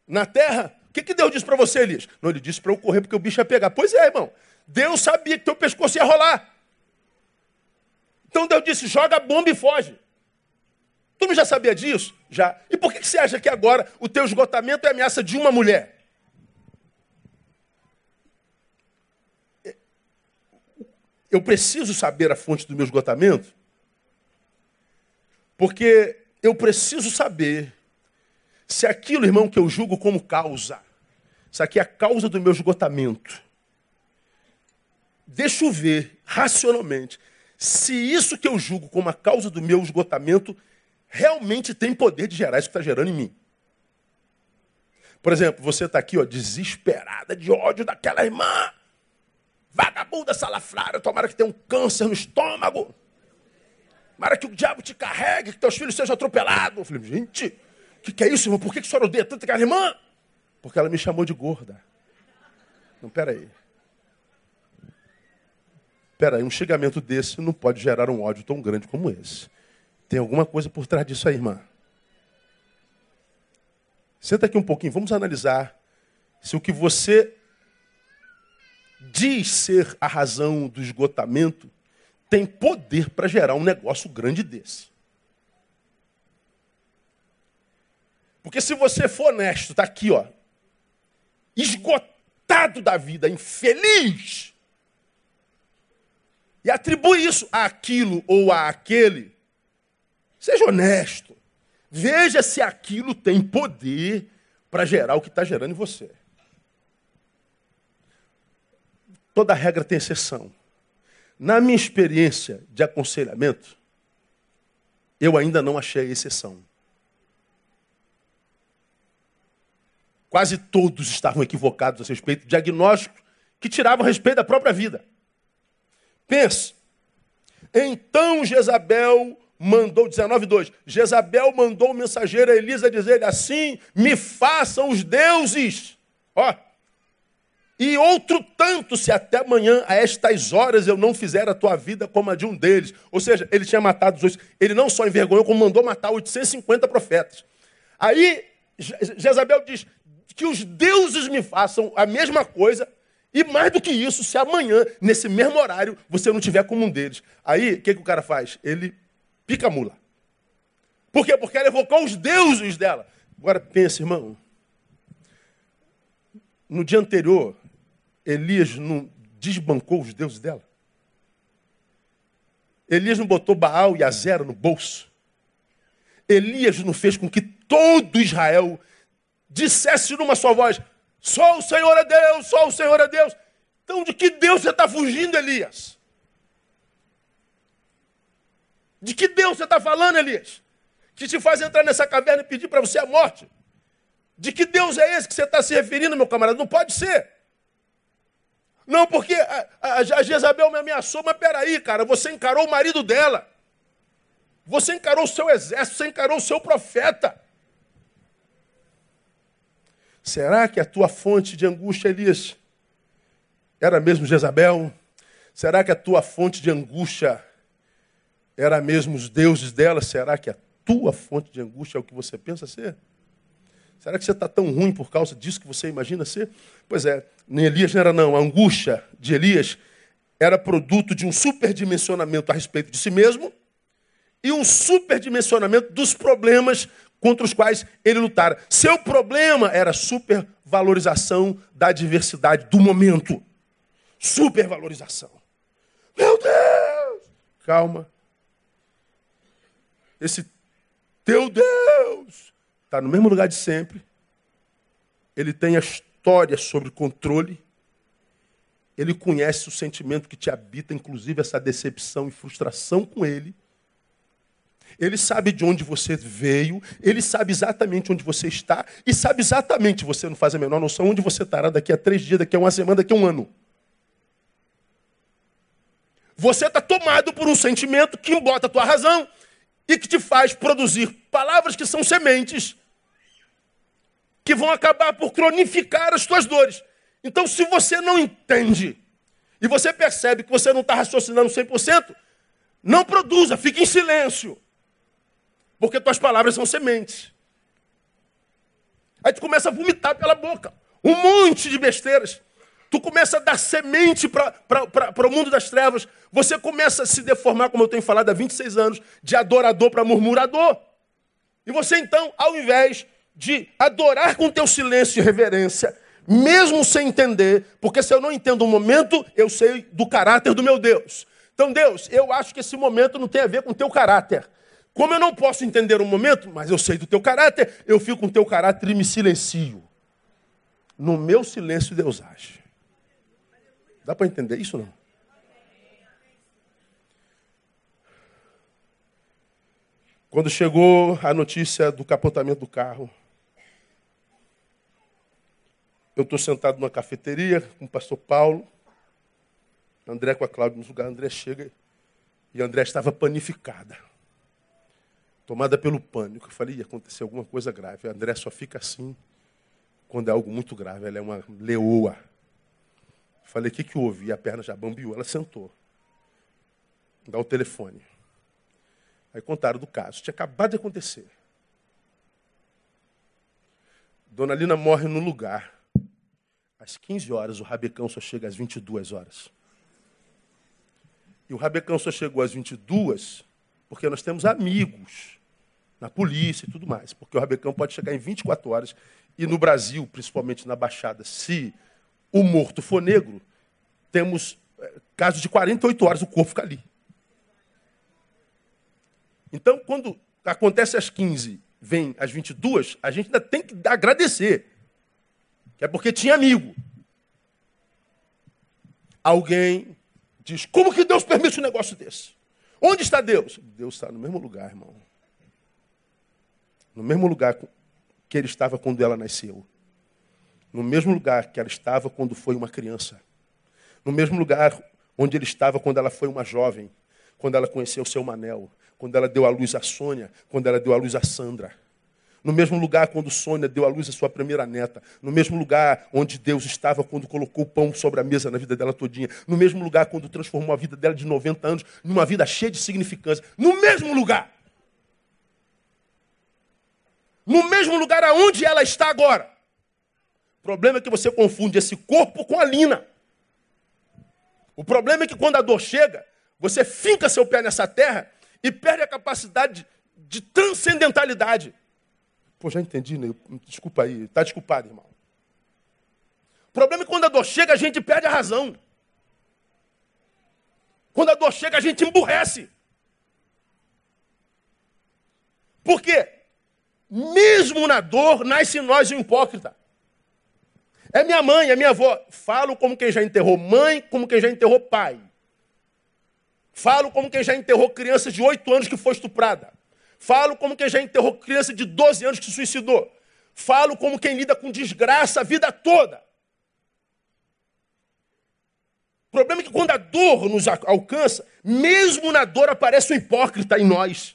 Speaker 1: na terra, o que, que Deus disse para você, Elias? Não, ele disse para eu correr porque o bicho ia pegar. Pois é, irmão. Deus sabia que teu pescoço ia rolar. Então Deus disse: joga a bomba e foge. Tu não já sabia disso? Já. E por que você acha que agora o teu esgotamento é ameaça de uma mulher? Eu preciso saber a fonte do meu esgotamento, porque eu preciso saber se aquilo, irmão, que eu julgo como causa, isso aqui é a causa do meu esgotamento. Deixa eu ver racionalmente se isso que eu julgo como a causa do meu esgotamento realmente tem poder de gerar isso que está gerando em mim. Por exemplo, você está aqui, ó, desesperada de ódio daquela irmã. Vagabunda salafrária, tomara que tenha um câncer no estômago. Tomara que o diabo te carregue, que teus filhos sejam atropelados. Eu falei, gente, que, que é isso, irmão? Por que, que a senhora odeia tanto aquela irmã? Porque ela me chamou de gorda. Não, peraí. Peraí, um xingamento desse não pode gerar um ódio tão grande como esse. Tem alguma coisa por trás disso aí, irmã. Senta aqui um pouquinho, vamos analisar se o que você diz ser a razão do esgotamento tem poder para gerar um negócio grande desse. Porque se você for honesto, está aqui, ó, esgotado da vida, infeliz, e atribui isso àquilo ou àquele, seja honesto. Veja se aquilo tem poder para gerar o que está gerando em você. Toda regra tem exceção. Na minha experiência de aconselhamento, eu ainda não achei a exceção. Quase todos estavam equivocados a respeito de diagnósticos que tiravam respeito da própria vida. Pense. Então Jezabel mandou, 19,2. Jezabel mandou o mensageiro a Elisa dizer assim: me façam os deuses. Ó. E outro tanto, se até amanhã, a estas horas, eu não fizer a tua vida como a de um deles. Ou seja, ele tinha matado os oito. Ele não só envergonhou, como mandou matar 850 profetas. Aí Jezabel diz: que os deuses me façam a mesma coisa, e mais do que isso, se amanhã, nesse mesmo horário, você não tiver como um deles. Aí, o que, que o cara faz? Ele pica a mula. Por quê? Porque ela evocou os deuses dela. Agora pense, irmão. No dia anterior, Elias não desbancou os deuses dela. Elias não botou Baal e Azera no bolso. Elias não fez com que todo Israel dissesse numa só voz: só o Senhor é Deus, só o Senhor é Deus. Então, de que Deus você está fugindo, Elias? De que Deus você está falando, Elias? Que te faz entrar nessa caverna e pedir para você a morte? De que Deus é esse que você está se referindo, meu camarada? Não pode ser. Não, porque a, a, a Jezabel me ameaçou, mas peraí, cara, você encarou o marido dela. Você encarou o seu exército, você encarou o seu profeta. Será que a tua fonte de angústia, Elias, era mesmo Jezabel? Será que a tua fonte de angústia era mesmo os deuses dela? Será que a tua fonte de angústia é o que você pensa ser? Será que você está tão ruim por causa disso que você imagina ser? Pois é, nem Elias não era não. A angústia de Elias era produto de um superdimensionamento a respeito de si mesmo e um superdimensionamento dos problemas contra os quais ele lutara. Seu problema era a supervalorização da diversidade do momento. Supervalorização. Meu Deus! Calma. Esse teu Deus está no mesmo lugar de sempre. Ele tem a história sobre controle. Ele conhece o sentimento que te habita, inclusive essa decepção e frustração com ele. Ele sabe de onde você veio, ele sabe exatamente onde você está e sabe exatamente, você não faz a menor noção, onde você estará daqui a três dias, daqui a uma semana, daqui a um ano. Você está tomado por um sentimento que embota a tua razão e que te faz produzir palavras que são sementes que vão acabar por cronificar as tuas dores. Então, se você não entende e você percebe que você não está raciocinando 100%, não produza, fique em silêncio. Porque tuas palavras são sementes. Aí tu começa a vomitar pela boca. Um monte de besteiras. Tu começa a dar semente para o mundo das trevas. Você começa a se deformar, como eu tenho falado há 26 anos, de adorador para murmurador. E você então, ao invés de adorar com teu silêncio e reverência, mesmo sem entender, porque se eu não entendo o momento, eu sei do caráter do meu Deus. Então, Deus, eu acho que esse momento não tem a ver com teu caráter. Como eu não posso entender o momento, mas eu sei do teu caráter, eu fico com o teu caráter e me silencio. No meu silêncio, Deus age. Dá para entender isso não? Quando chegou a notícia do capotamento do carro, eu estou sentado numa cafeteria com o pastor Paulo, André com a Cláudia no lugar. André chega e André estava panificada, tomada pelo pânico. Eu falei, ia acontecer alguma coisa grave. A André só fica assim quando é algo muito grave. Ela é uma leoa. Eu falei, o que, que houve? E a perna já bambiou. Ela sentou. Dá o telefone. Aí contaram do caso. Tinha acabado de acontecer. Dona Lina morre no lugar. Às 15 horas, o rabecão só chega às 22 horas. E o rabecão só chegou às 22 porque nós temos amigos na polícia e tudo mais. Porque o rabecão pode chegar em 24 horas. E no Brasil, principalmente na Baixada, se o morto for negro, temos é, casos de 48 horas o corpo fica ali. Então, quando acontece às 15, vem às 22, a gente ainda tem que agradecer. É porque tinha amigo. Alguém diz: Como que Deus permite um negócio desse? Onde está Deus? Deus está no mesmo lugar, irmão. No mesmo lugar que ele estava quando ela nasceu. No mesmo lugar que ela estava quando foi uma criança. No mesmo lugar onde ele estava quando ela foi uma jovem. Quando ela conheceu o seu Manel. Quando ela deu à luz a Sônia. Quando ela deu à luz a Sandra. No mesmo lugar quando Sônia deu à luz a sua primeira neta. No mesmo lugar onde Deus estava quando colocou o pão sobre a mesa na vida dela todinha. No mesmo lugar quando transformou a vida dela de 90 anos numa vida cheia de significância. No mesmo lugar. No mesmo lugar aonde ela está agora. O problema é que você confunde esse corpo com a lina. O problema é que quando a dor chega, você finca seu pé nessa terra e perde a capacidade de transcendentalidade. Pô, já entendi, né? Desculpa aí. Tá desculpado, irmão. O problema é que quando a dor chega, a gente perde a razão. Quando a dor chega, a gente emburrece. Por quê? Mesmo na dor, nasce em nós um hipócrita. É minha mãe, é minha avó. Falo como quem já enterrou mãe, como quem já enterrou pai. Falo como quem já enterrou criança de 8 anos que foi estuprada. Falo como quem já enterrou criança de 12 anos que se suicidou. Falo como quem lida com desgraça a vida toda. O problema é que quando a dor nos alcança, mesmo na dor aparece um hipócrita em nós.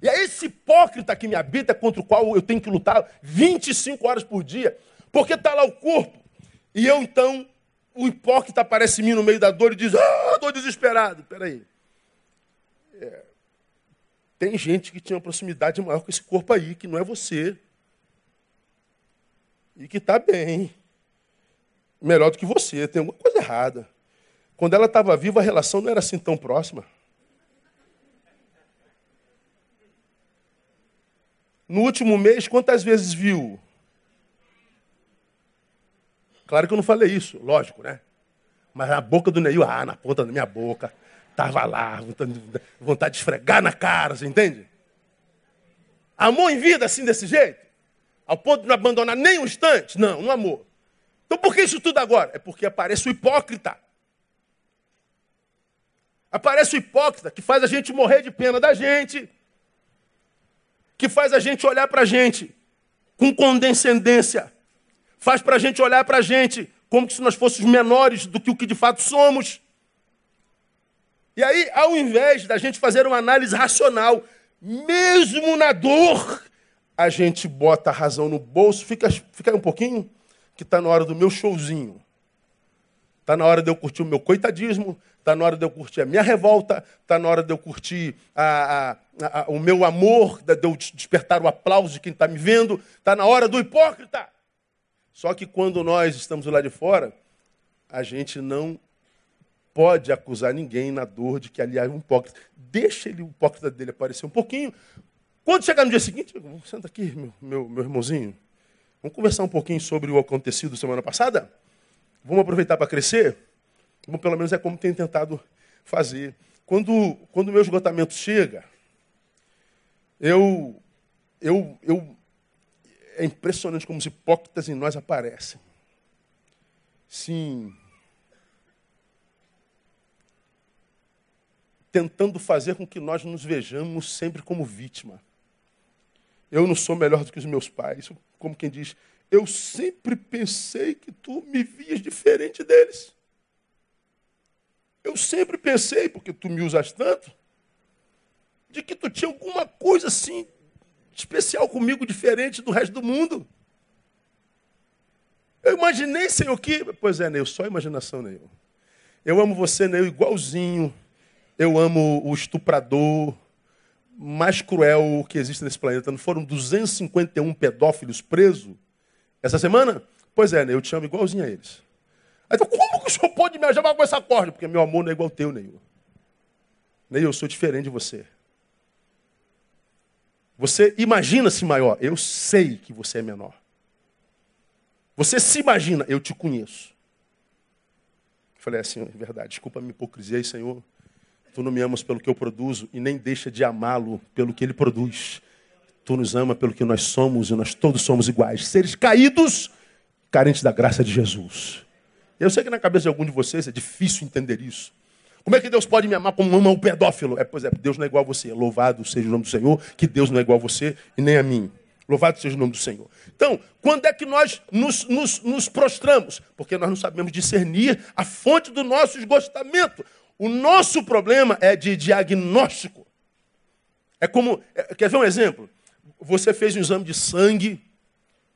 Speaker 1: E é esse hipócrita que me habita, contra o qual eu tenho que lutar 25 horas por dia, porque está lá o corpo. E eu então o hipócrita aparece em mim no meio da dor e diz: Ah, estou desesperado. Peraí. Tem gente que tinha uma proximidade maior com esse corpo aí, que não é você. E que está bem. Melhor do que você. Tem alguma coisa errada. Quando ela estava viva, a relação não era assim tão próxima. No último mês, quantas vezes viu? Claro que eu não falei isso, lógico, né? Mas a boca do Neil, ah, na ponta da minha boca, tava lá, vontade de esfregar na cara, você entende? Amor em vida assim desse jeito? Ao ponto de não abandonar nem um instante? Não, não amor. Então por que isso tudo agora? É porque aparece o hipócrita. Aparece o hipócrita que faz a gente morrer de pena da gente, que faz a gente olhar para a gente com condescendência, faz para a gente olhar para a gente como se nós fôssemos menores do que o que de fato somos. E aí, ao invés da gente fazer uma análise racional, mesmo na dor, a gente bota a razão no bolso, fica, fica um pouquinho, que está na hora do meu showzinho. Está na hora de eu curtir o meu coitadismo, está na hora de eu curtir a minha revolta, está na hora de eu curtir a, a, a, o meu amor, de eu despertar o aplauso de quem está me vendo, está na hora do hipócrita. Só que quando nós estamos lá de fora, a gente não pode acusar ninguém na dor de que ali há um hipócrita. Deixa ele, o hipócrita dele aparecer um pouquinho. Quando chegar no dia seguinte, senta aqui, meu, meu, meu irmãozinho. Vamos conversar um pouquinho sobre o acontecido semana passada? Vamos aproveitar para crescer? Bom, pelo menos é como tem tentado fazer. Quando, quando o meu esgotamento chega, eu, eu, eu, é impressionante como os hipócritas em nós aparecem. Sim. Tentando fazer com que nós nos vejamos sempre como vítima. Eu não sou melhor do que os meus pais. Como quem diz, eu sempre pensei que tu me vias diferente deles. Eu sempre pensei, porque tu me usas tanto, de que tu tinha alguma coisa assim especial comigo, diferente do resto do mundo. Eu imaginei, Senhor, que. Pois é, Neil, só imaginação, Neil. Eu amo você, Neil, igualzinho. Eu amo o estuprador mais cruel que existe nesse planeta. Não foram 251 pedófilos presos essa semana? Pois é, Neil, eu te amo igualzinho a eles. Então, como que o senhor pode me ajudar com essa corda? Porque meu amor não é igual ao teu, Neil. Neil, eu sou diferente de você. Você imagina-se maior. Eu sei que você é menor. Você se imagina, eu te conheço. Falei assim, é verdade, desculpa a minha hipocrisia aí, Senhor. Tu não me amas pelo que eu produzo e nem deixa de amá-lo pelo que ele produz. Tu nos ama pelo que nós somos e nós todos somos iguais. Seres caídos, carentes da graça de Jesus. Eu sei que na cabeça de algum de vocês é difícil entender isso. Como é que Deus pode me amar como ama o pedófilo? É, pois é, Deus não é igual a você. Louvado seja o nome do Senhor, que Deus não é igual a você e nem a mim. Louvado seja o nome do Senhor. Então, quando é que nós nos, nos, nos prostramos? Porque nós não sabemos discernir a fonte do nosso esgostamento. O nosso problema é de diagnóstico. É como. É, quer ver um exemplo? Você fez um exame de sangue,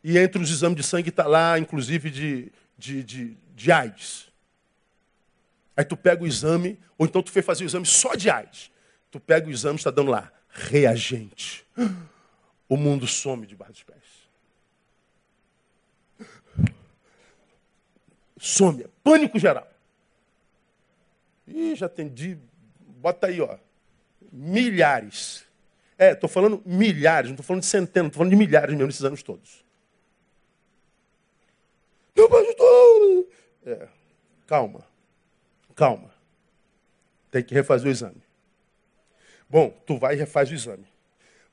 Speaker 1: e entre os exames de sangue está lá, inclusive, de, de, de de AIDS. Aí tu pega o exame, ou então tu foi fazer o exame só de AIDS. Tu pega o exame, está dando lá, reagente. [gasps] O mundo some debaixo dos pés. Some, é pânico geral. Ih, já atendi, bota aí, ó, milhares. É, estou falando milhares, não estou falando de centenas, estou falando de milhares mesmo nesses anos todos. Meu pastor, é, calma, calma. Tem que refazer o exame. Bom, tu vai e refaz o exame.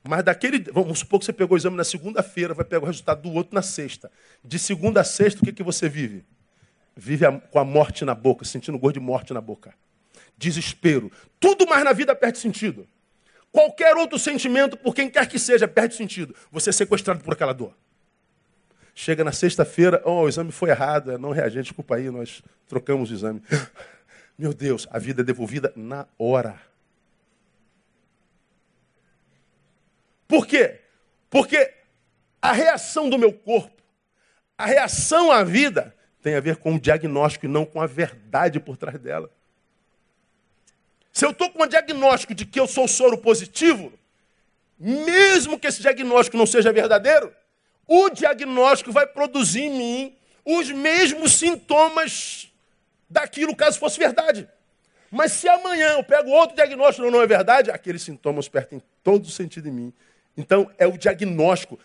Speaker 1: Mas daquele. Vamos supor que você pegou o exame na segunda-feira, vai pegar o resultado do outro na sexta. De segunda a sexta, o que, que você vive? Vive a, com a morte na boca, sentindo gosto de morte na boca. Desespero. Tudo mais na vida perde sentido. Qualquer outro sentimento, por quem quer que seja, perde sentido. Você é sequestrado por aquela dor. Chega na sexta-feira, oh, o exame foi errado, é não reagente, desculpa aí, nós trocamos o exame. [gasps] Meu Deus, a vida é devolvida na hora. Por quê? Porque a reação do meu corpo, a reação à vida, tem a ver com o diagnóstico e não com a verdade por trás dela. Se eu estou com um diagnóstico de que eu sou soro positivo, mesmo que esse diagnóstico não seja verdadeiro, o diagnóstico vai produzir em mim os mesmos sintomas daquilo caso fosse verdade. Mas se amanhã eu pego outro diagnóstico e não é verdade, aqueles sintomas perdem todo o sentido em mim. Então é o diagnóstico.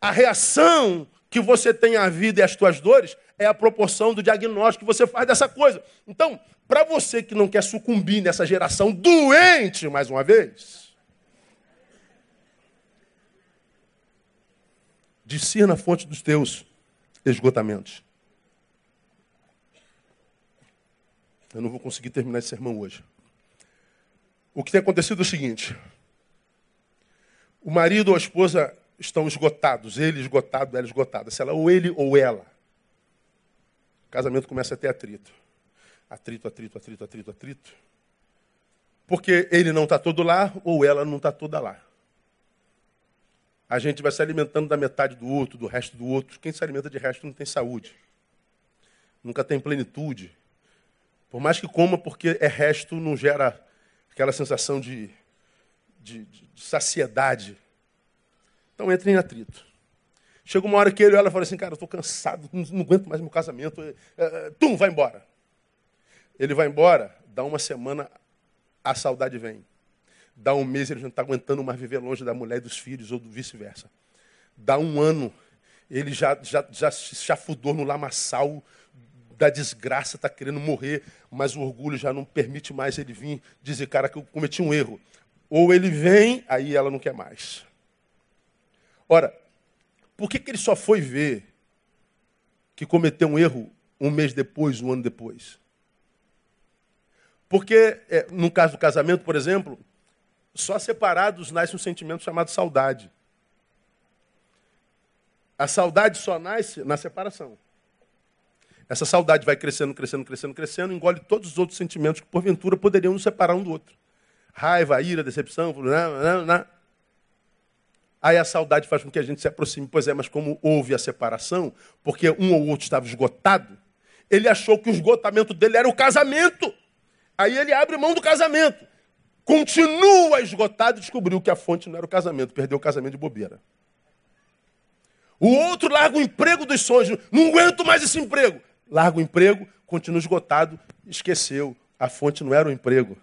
Speaker 1: A reação que você tem à vida e às tuas dores é a proporção do diagnóstico que você faz dessa coisa. Então, para você que não quer sucumbir nessa geração doente, mais uma vez, discirna a fonte dos teus esgotamentos. Eu não vou conseguir terminar esse sermão hoje. O que tem acontecido é o seguinte: o marido ou a esposa estão esgotados, ele esgotado, ela esgotada. Se ela, ou ele ou ela. O casamento começa a ter atrito. Atrito, atrito, atrito, atrito, atrito. Porque ele não está todo lá ou ela não está toda lá. A gente vai se alimentando da metade do outro, do resto do outro. Quem se alimenta de resto não tem saúde. Nunca tem plenitude. Por mais que coma, porque é resto, não gera aquela sensação de, de, de saciedade. Então entra em atrito. Chega uma hora que ele e ela falam assim, cara, eu estou cansado, não, aguento mais meu casamento. É, tum, vai embora. Ele vai embora, dá uma semana, a saudade vem. Dá um mês, ele já não está aguentando mais viver longe da mulher e dos filhos, ou do vice-versa. Dá um ano, ele já, já, já se chafudou no lamaçal da desgraça, está querendo morrer, mas o orgulho já não permite mais ele vir dizer, cara, que eu cometi um erro. Ou ele vem, aí ela não quer mais. Ora, por que, que ele só foi ver que cometeu um erro um mês depois, um ano depois? Porque, é, no caso do casamento, por exemplo, só separados nasce um sentimento chamado saudade. A saudade só nasce na separação. Essa saudade vai crescendo, crescendo, crescendo, crescendo, engole todos os outros sentimentos que, porventura, poderiam nos separar um do outro. Raiva, ira, decepção, não, não, não. Aí a saudade faz com que a gente se aproxime. Pois é, mas como houve a separação, porque um ou outro estava esgotado, ele achou que o esgotamento dele era o casamento. Aí ele abre mão do casamento. Continua esgotado e descobriu que a fonte não era o casamento, perdeu o casamento de bobeira. O outro larga o emprego dos sonhos, não aguento mais esse emprego. Larga o emprego, continua esgotado, esqueceu. A fonte não era o emprego.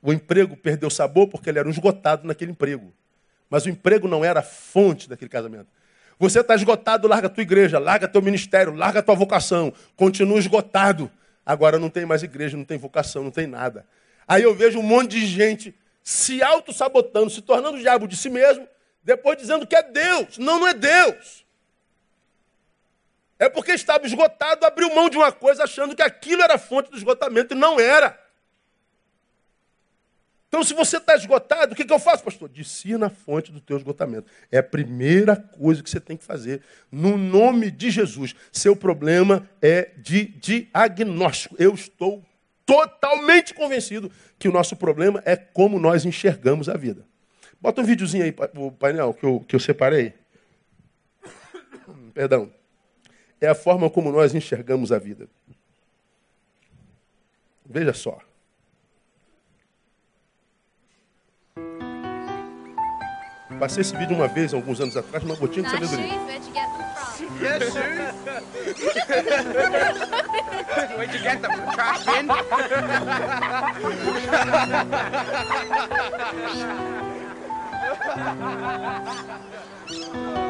Speaker 1: O emprego perdeu sabor porque ele era um esgotado naquele emprego. Mas o emprego não era a fonte daquele casamento. Você está esgotado, larga a tua igreja, larga teu ministério, larga a tua vocação. Continua esgotado. Agora não tem mais igreja, não tem vocação, não tem nada. Aí eu vejo um monte de gente se auto-sabotando, se tornando o diabo de si mesmo, depois dizendo que é Deus. Não, não é Deus. É porque estava esgotado, abriu mão de uma coisa achando que aquilo era fonte do esgotamento e não era. Então, se você está esgotado, o que, que eu faço, pastor? Discina a fonte do teu esgotamento. É a primeira coisa que você tem que fazer. No nome de Jesus. Seu problema é de diagnóstico. Eu estou totalmente convencido que o nosso problema é como nós enxergamos a vida. Bota um videozinho aí, o painel, que eu, que eu separei. [coughs] Perdão. É a forma como nós enxergamos a vida. Veja só. Passei esse vídeo uma vez, alguns anos atrás, numa gotinha de sabedoria. [laughs] Yes, shoes. Where'd you get them? Trash bin? Ha [laughs] ha ha ha!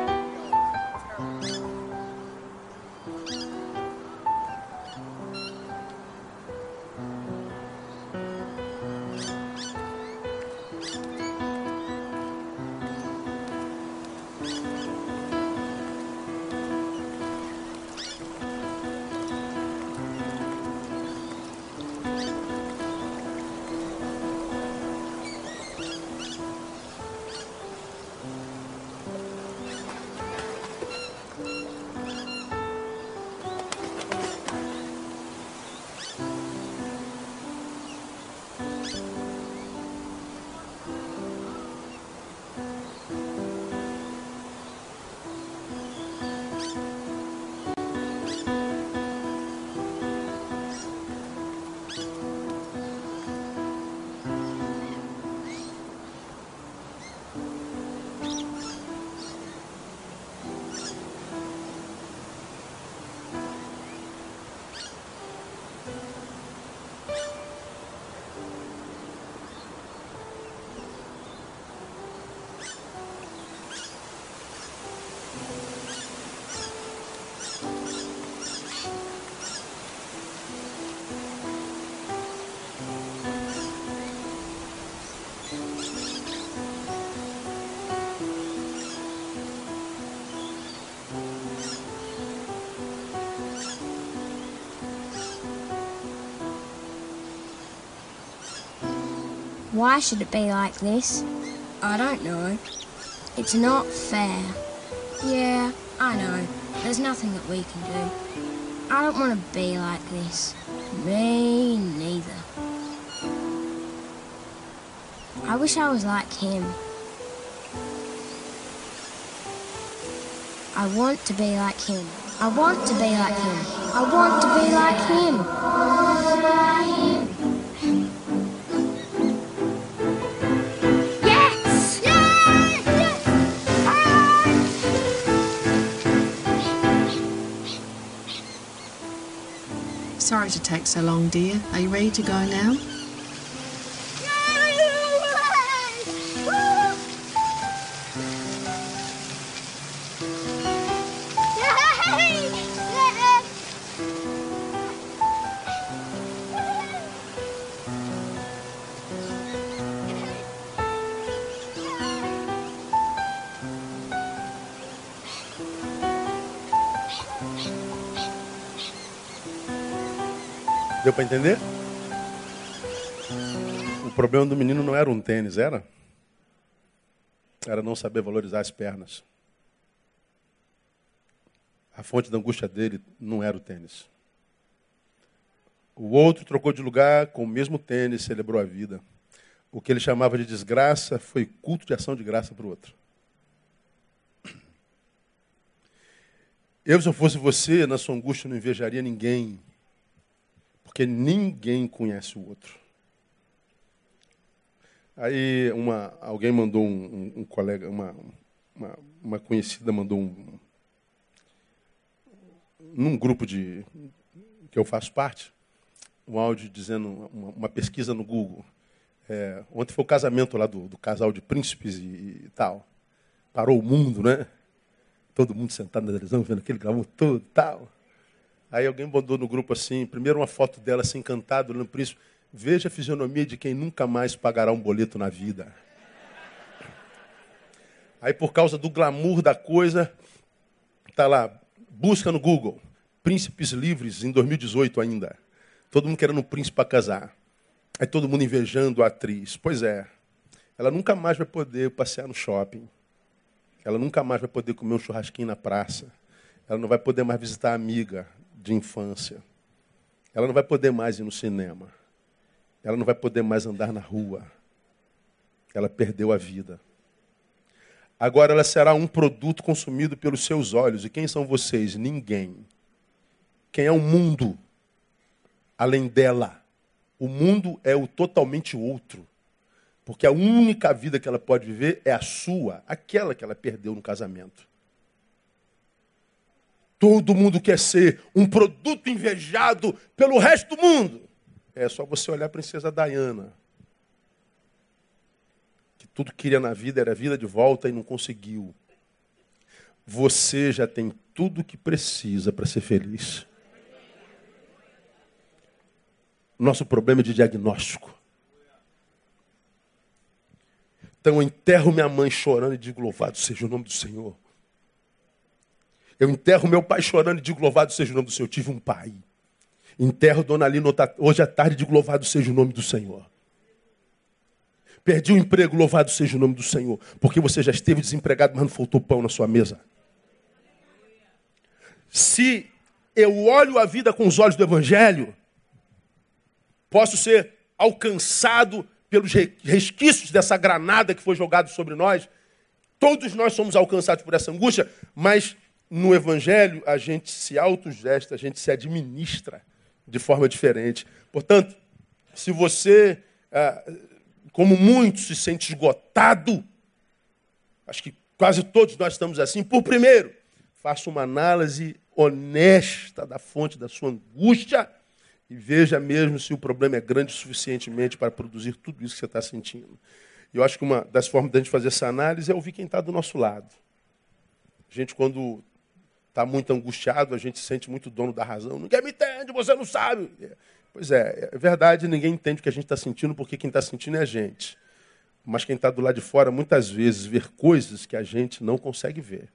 Speaker 2: Why should it be like this?
Speaker 3: I don't know.
Speaker 2: It's not fair.
Speaker 3: Yeah, I know. There's nothing that we can do.
Speaker 2: I don't want to be like this.
Speaker 3: Me neither.
Speaker 2: I wish I was like him. I want to be like him. I want to be like him. I want to be like him.
Speaker 4: Take so long, dear. Are you ready to go now?
Speaker 1: Deu para entender? O problema do menino não era um tênis, era? Era não saber valorizar as pernas. A fonte da angústia dele não era o tênis. O outro trocou de lugar com o mesmo tênis, celebrou a vida. O que ele chamava de desgraça foi culto de ação de graça para o outro. Eu, se eu fosse você, na sua angústia, não invejaria ninguém. Porque ninguém conhece o outro. Aí uma, alguém mandou um, um, um colega, uma, uma, uma, conhecida mandou um. Num grupo de que eu faço parte, um áudio dizendo uma, uma pesquisa no Google. É, ontem foi o casamento lá do, do casal de príncipes e, e, tal. Parou o mundo, né? Todo mundo sentado na televisão, vendo aquele glamour todo tal. Aí alguém mandou no grupo assim, primeiro uma foto dela assim, encantada, olhando para isso. Veja a fisionomia de quem nunca mais pagará um boleto na vida. Aí por causa do glamour da coisa, tá lá, busca no Google, príncipes livres em 2018 ainda. Todo mundo querendo um príncipe para casar. Aí todo mundo invejando a atriz. Pois é, ela nunca mais vai poder passear no shopping. Ela nunca mais vai poder comer um churrasquinho na praça. Ela não vai poder mais visitar a amiga de infância. Ela não vai poder mais ir no cinema. Ela não vai poder mais andar na rua. Ela perdeu a vida. Agora ela será um produto consumido pelos seus olhos. E quem são vocês? Ninguém. Quem é o mundo? Além dela. O mundo é o totalmente outro. Porque a única vida que ela pode viver é a sua, aquela que ela perdeu no casamento. Todo mundo quer ser um produto invejado pelo resto do mundo. É só você olhar a princesa Diana. Que tudo que queria na vida era vida de volta e não conseguiu. Você já tem tudo o que precisa para ser feliz. Nosso problema é de diagnóstico. Então eu enterro minha mãe chorando e digo: Louvado seja o nome do Senhor. Eu enterro meu pai chorando e digo: Louvado seja o nome do Senhor. Eu tive um pai. Enterro Dona Lina hoje à tarde e digo: Louvado seja o nome do Senhor. Perdi o emprego, louvado seja o nome do Senhor. Porque você já esteve desempregado, mas não faltou pão na sua mesa. Se eu olho a vida com os olhos do Evangelho, posso ser alcançado pelos resquícios dessa granada que foi jogada sobre nós. Todos nós somos alcançados por essa angústia, mas no Evangelho, a gente se autogesta, a gente se administra de forma diferente. Portanto, se você, ah, como muitos, se sente esgotado, acho que quase todos nós estamos assim, por primeiro, faça uma análise honesta da fonte da sua angústia e veja mesmo se o problema é grande o suficientemente para produzir tudo isso que você está sentindo. Eu acho que uma das formas da gente fazer essa análise é ouvir quem está do nosso lado. A gente, quando está muito angustiado, a gente se sente muito dono da razão. Ninguém me entende, você não sabe. Pois é, é verdade, ninguém entende o que a gente está sentindo, porque quem está sentindo é a gente. Mas quem está do lado de fora, muitas vezes, vê coisas que a gente não consegue ver.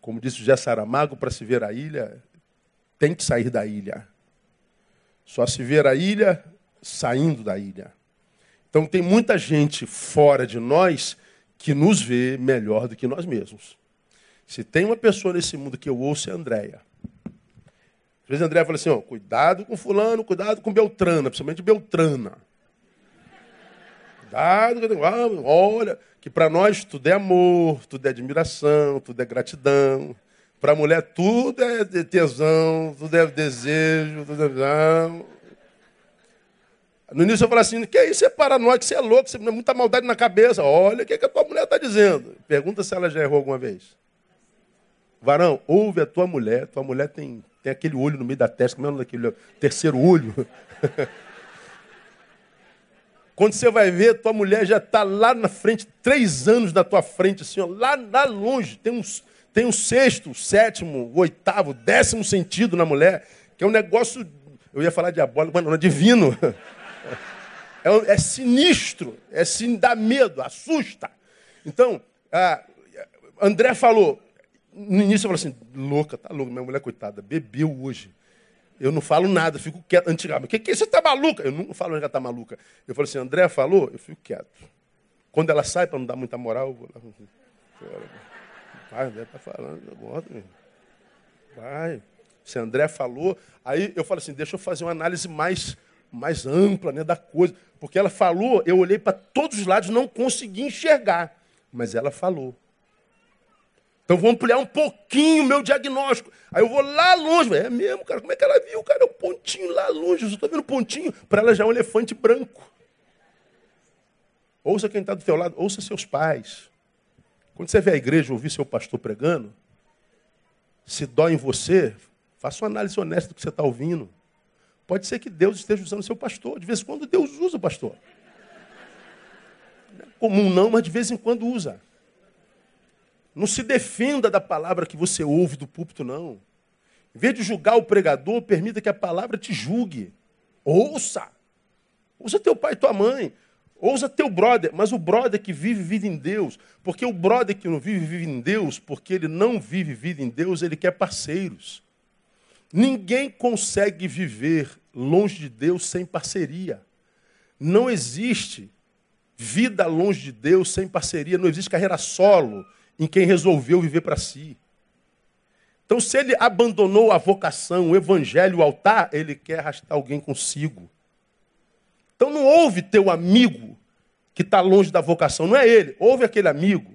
Speaker 1: Como disse o Jé Saramago, para se ver a ilha, tem que sair da ilha. Só se ver a ilha saindo da ilha. Então tem muita gente fora de nós que nos vê melhor do que nós mesmos. Se tem uma pessoa nesse mundo que eu ouço é a Andréia. Às vezes a Andréia fala assim, ó, cuidado com fulano, cuidado com Beltrana, principalmente Beltrana. Cuidado, olha, que para nós tudo é amor, tudo é admiração, tudo é gratidão. Para a mulher tudo é tesão, tudo é desejo, tudo é... No início eu falei assim, que isso é paranoico, você é louco, você tem muita maldade na cabeça. Olha o que, que a tua mulher está dizendo. Pergunta se ela já errou alguma vez. Varão, ouve a tua mulher, tua mulher tem, tem aquele olho no meio da testa, como é daquele terceiro olho. [laughs] Quando você vai ver, tua mulher já está lá na frente, três anos na tua frente, assim, ó, lá, lá longe. Tem, uns, tem um sexto, sétimo, oitavo, décimo sentido na mulher, que é um negócio, eu ia falar diabólico, mas não, [laughs] é divino. É, é sinistro, é sim, dá medo, assusta. Então, André falou, no início eu falei assim, louca, tá louca, minha mulher coitada, bebeu hoje. Eu não falo nada, fico quieto. Antigamente, o que, que? Você está maluca? Eu não falo que ela está maluca. Eu falei assim, André falou, eu fico quieto. Quando ela sai, para não dar muita moral, eu vou lá. Vai, André está falando, eu Vai. Se André falou, aí eu falo assim, deixa eu fazer uma análise mais mais ampla né, da coisa. Porque ela falou, eu olhei para todos os lados, não consegui enxergar. Mas ela falou. Então vou ampliar um pouquinho o meu diagnóstico. Aí eu vou lá longe. É mesmo, cara. Como é que ela viu, cara? É um pontinho lá longe. Eu estou vendo pontinho. Para ela já é um elefante branco. Ouça quem está do teu lado. Ouça seus pais. Quando você vê a igreja ouvir seu pastor pregando, se dói em você, faça uma análise honesta do que você está ouvindo. Pode ser que Deus esteja usando seu pastor. De vez em quando Deus usa o pastor. Não é comum não, mas de vez em quando usa. Não se defenda da palavra que você ouve do púlpito, não. Em vez de julgar o pregador, permita que a palavra te julgue. Ouça. Ouça teu pai e tua mãe. Ouça teu brother, mas o brother que vive, vive em Deus. Porque o brother que não vive, vive em Deus, porque ele não vive, vive em Deus, ele quer parceiros. Ninguém consegue viver longe de Deus sem parceria. Não existe vida longe de Deus sem parceria. Não existe carreira solo em quem resolveu viver para si. Então, se ele abandonou a vocação, o evangelho, o altar, ele quer arrastar alguém consigo. Então, não ouve teu amigo que está longe da vocação, não é ele. Ouve aquele amigo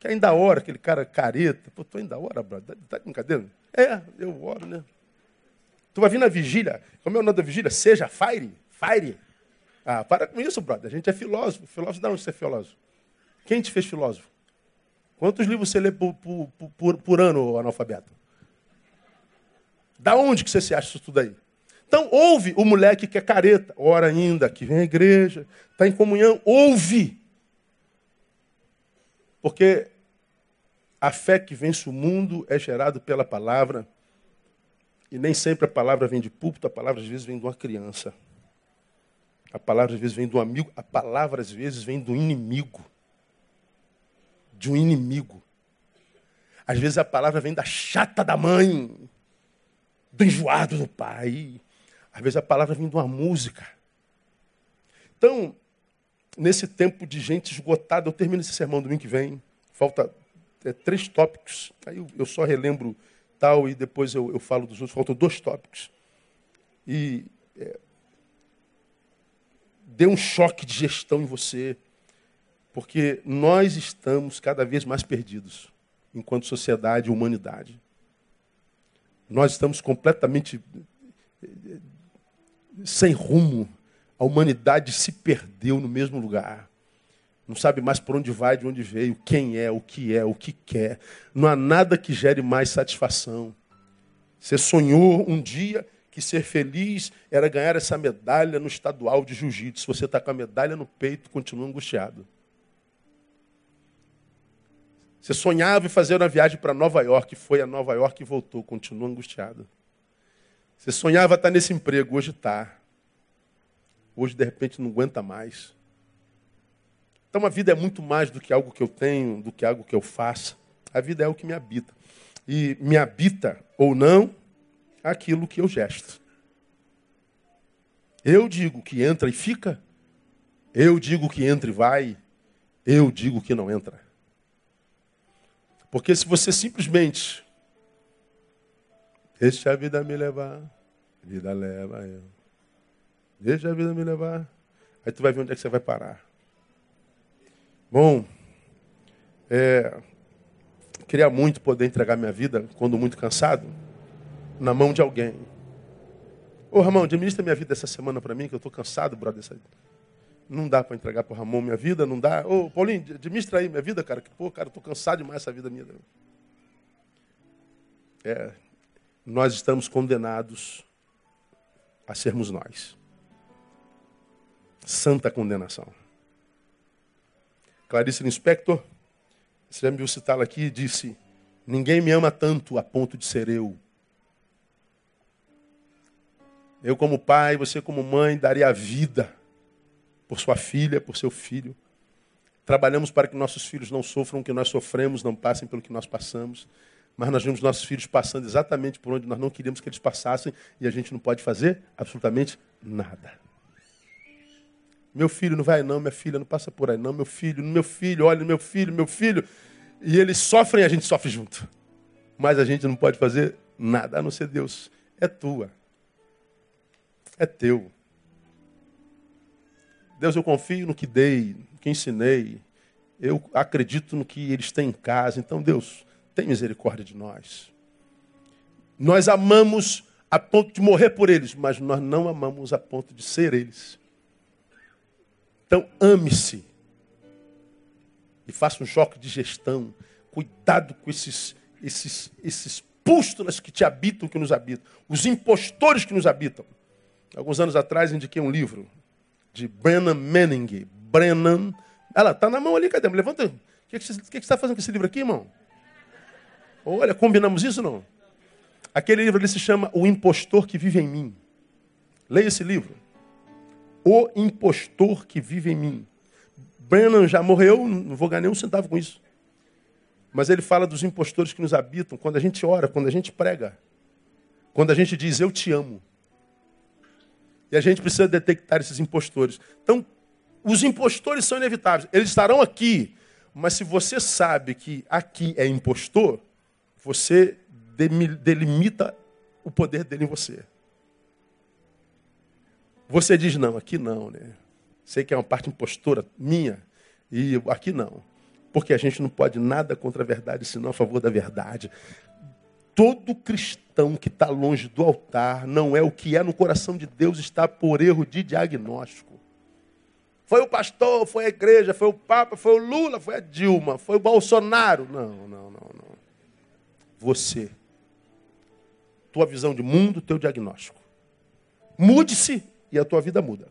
Speaker 1: que ainda ora, aquele cara careta. Pô, tu ainda ora, brother? Tá com brincadeira? É, eu oro, né? Tu vai vir na vigília. Como é o nome da vigília? Seja fire. Fire. Ah, para com isso, brother. A gente é filósofo. Filósofo, de onde você é filósofo? Quem te fez filósofo? Quantos livros você lê por, por, por, por ano, analfabeto? Da onde que você se acha isso tudo aí? Então, ouve o moleque que é careta, ora ainda, que vem à igreja, está em comunhão, ouve. Porque a fé que vence o mundo é gerada pela palavra e nem sempre a palavra vem de púlpito, a palavra às vezes vem de uma criança. A palavra às vezes vem do amigo, a palavra às vezes vem do inimigo. De um inimigo. Às vezes a palavra vem da chata da mãe, do enjoado do pai. Às vezes a palavra vem de uma música. Então, nesse tempo de gente esgotada, eu termino esse sermão domingo que vem. Falta é, três tópicos. Aí eu, eu só relembro tal, e depois eu, eu falo dos outros. Faltam dois tópicos. E é, dê um choque de gestão em você, porque nós estamos cada vez mais perdidos, enquanto sociedade e humanidade. Nós estamos completamente é, sem rumo. A humanidade se perdeu no mesmo lugar. Não sabe mais por onde vai, de onde veio, quem é, o que é, o que quer. Não há nada que gere mais satisfação. Você sonhou um dia que ser feliz era ganhar essa medalha no estadual de jiu-jitsu. Você está com a medalha no peito, continua angustiado. Você sonhava em fazer uma viagem para Nova York, foi a Nova York e voltou, continua angustiado. Você sonhava estar nesse emprego, hoje está. Hoje, de repente, não aguenta mais. Então a vida é muito mais do que algo que eu tenho, do que algo que eu faço. A vida é o que me habita. E me habita ou não aquilo que eu gesto. Eu digo que entra e fica Eu digo que entra e vai, eu digo que não entra. Porque se você simplesmente deixa a vida me levar, a vida leva eu. Deixa a vida me levar. Aí tu vai ver onde é que você vai parar. Bom, é, queria muito poder entregar minha vida, quando muito cansado, na mão de alguém. Ô Ramon, administra minha vida essa semana para mim, que eu estou cansado, brother. Não dá para entregar para o Ramon minha vida, não dá. Ô, Paulinho, administra aí minha vida, cara. Que, pô, cara, estou cansado demais essa vida minha. É, nós estamos condenados a sermos nós. Santa condenação. Clarice Lispector, você já me viu citá-la aqui, disse: Ninguém me ama tanto a ponto de ser eu. Eu, como pai, você, como mãe, daria a vida por sua filha, por seu filho. Trabalhamos para que nossos filhos não sofram o que nós sofremos, não passem pelo que nós passamos. Mas nós vemos nossos filhos passando exatamente por onde nós não queríamos que eles passassem e a gente não pode fazer absolutamente nada. Meu filho não vai não, minha filha não passa por aí não, meu filho, meu filho, olha, meu filho, meu filho. E eles sofrem e a gente sofre junto. Mas a gente não pode fazer nada, a não ser Deus. É tua. É teu. Deus, eu confio no que dei, no que ensinei. Eu acredito no que eles têm em casa. Então, Deus, tem misericórdia de nós. Nós amamos a ponto de morrer por eles, mas nós não amamos a ponto de ser eles. Então, ame-se. E faça um choque de gestão. Cuidado com esses, esses, esses pústulas que te habitam, que nos habitam. Os impostores que nos habitam. Alguns anos atrás, indiquei um livro de Brennan Manning. Brennan. Ela está na mão ali, cadê? Levanta. O que, que, você, está fazendo com esse livro aqui, irmão? Olha, combinamos isso não? Aquele livro ali se chama O Impostor que Vive em Mim. Leia esse livro. O impostor que vive em mim. Brennan já morreu, não vou ganhar nem um centavo com isso. Mas ele fala dos impostores que nos habitam quando a gente ora, quando a gente prega. Quando a gente diz, eu te amo. E a gente precisa detectar esses impostores. Então, os impostores são inevitáveis. Eles estarão aqui. Mas se você sabe que aqui é impostor, você delimita o poder dele em você. Você diz, não, aqui não, né? Sei que é uma parte impostora minha, e aqui não. Porque a gente não pode nada contra a verdade, senão a favor da verdade. Todo cristão que está longe do altar não é o que é no coração de Deus, está por erro de diagnóstico. Foi o pastor, foi a igreja, foi o Papa, foi o Lula, foi a Dilma, foi o Bolsonaro. Não, não, não, não. Você. Tua visão de mundo, teu diagnóstico. Mude-se e a tua vida muda.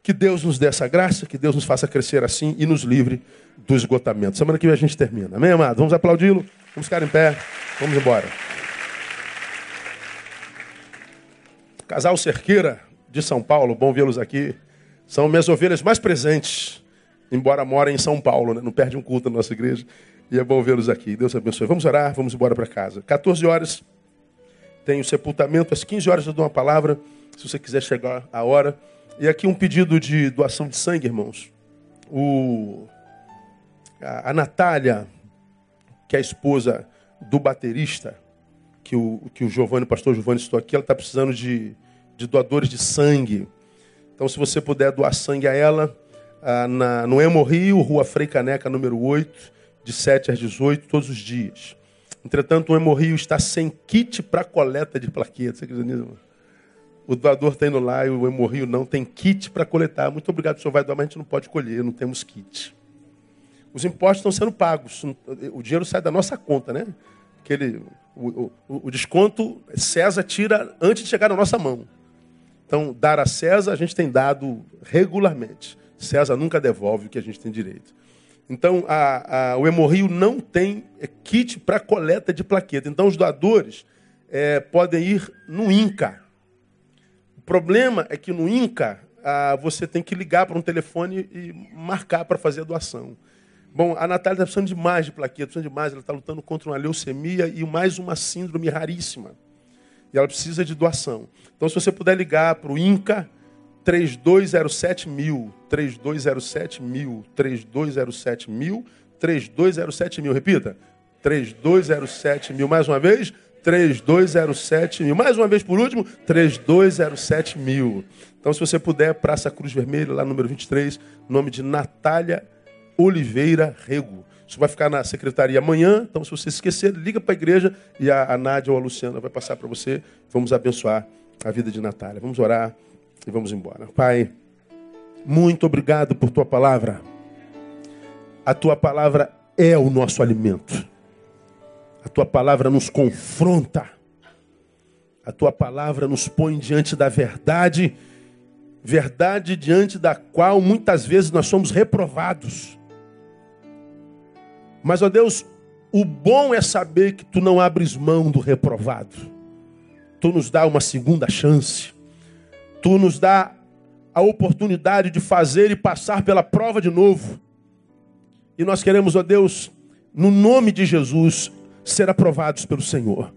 Speaker 1: Que Deus nos dê essa graça, que Deus nos faça crescer assim e nos livre do esgotamento. Semana que vem a gente termina. Amém, amado? Vamos aplaudi-lo, vamos ficar em pé, vamos embora. Casal Cerqueira de São Paulo, bom vê-los aqui. São minhas ovelhas mais presentes, embora morem em São Paulo, né? não perde um culto na nossa igreja. E é bom vê-los aqui. Deus abençoe. Vamos orar, vamos embora para casa. 14 horas tem o sepultamento, às 15 horas eu dou uma palavra se você quiser chegar a hora. E aqui um pedido de doação de sangue, irmãos. O, a, a Natália, que é a esposa do baterista, que o, que o Giovanni, o pastor Giovanni estou aqui, ela está precisando de, de doadores de sangue. Então, se você puder doar sangue a ela, ah, na, no Hemorrio, Rua Frei Caneca, número 8, de 7 às 18, todos os dias. Entretanto, o Hemorrio está sem kit para coleta de plaquetas. Você? O doador está indo lá e o hemorrio não tem kit para coletar. Muito obrigado, senhor vai doar, mas a gente não pode colher, não temos kit. Os impostos estão sendo pagos. O dinheiro sai da nossa conta, né? Aquele, o, o, o desconto, César tira antes de chegar na nossa mão. Então, dar a César, a gente tem dado regularmente. César nunca devolve o que a gente tem direito. Então, a, a, o hemorrio não tem kit para coleta de plaqueta. Então, os doadores é, podem ir no INCA, problema é que no INCA ah, você tem que ligar para um telefone e marcar para fazer a doação. Bom, a Natália está precisando de mais de plaqueta, precisando de mais. Ela está lutando contra uma leucemia e mais uma síndrome raríssima. E ela precisa de doação. Então, se você puder ligar para o INCA 3207 mil, 3207 mil, 3207 mil, 3207 mil. Repita. 3207 mil. Mais uma vez. 3207 mil. Mais uma vez por último. 3207 mil. Então, se você puder, Praça Cruz Vermelha, lá número 23, nome de Natália Oliveira Rego. Isso vai ficar na secretaria amanhã. Então, se você esquecer, liga para a igreja e a, a Nádia ou a Luciana vai passar para você. Vamos abençoar a vida de Natália. Vamos orar e vamos embora. Pai, muito obrigado por tua palavra. A tua palavra é o nosso alimento. A tua palavra nos confronta. A tua palavra nos põe diante da verdade, verdade diante da qual muitas vezes nós somos reprovados. Mas, ó Deus, o bom é saber que tu não abres mão do reprovado. Tu nos dá uma segunda chance. Tu nos dá a oportunidade de fazer e passar pela prova de novo. E nós queremos, ó Deus, no nome de Jesus, ser aprovados pelo Senhor.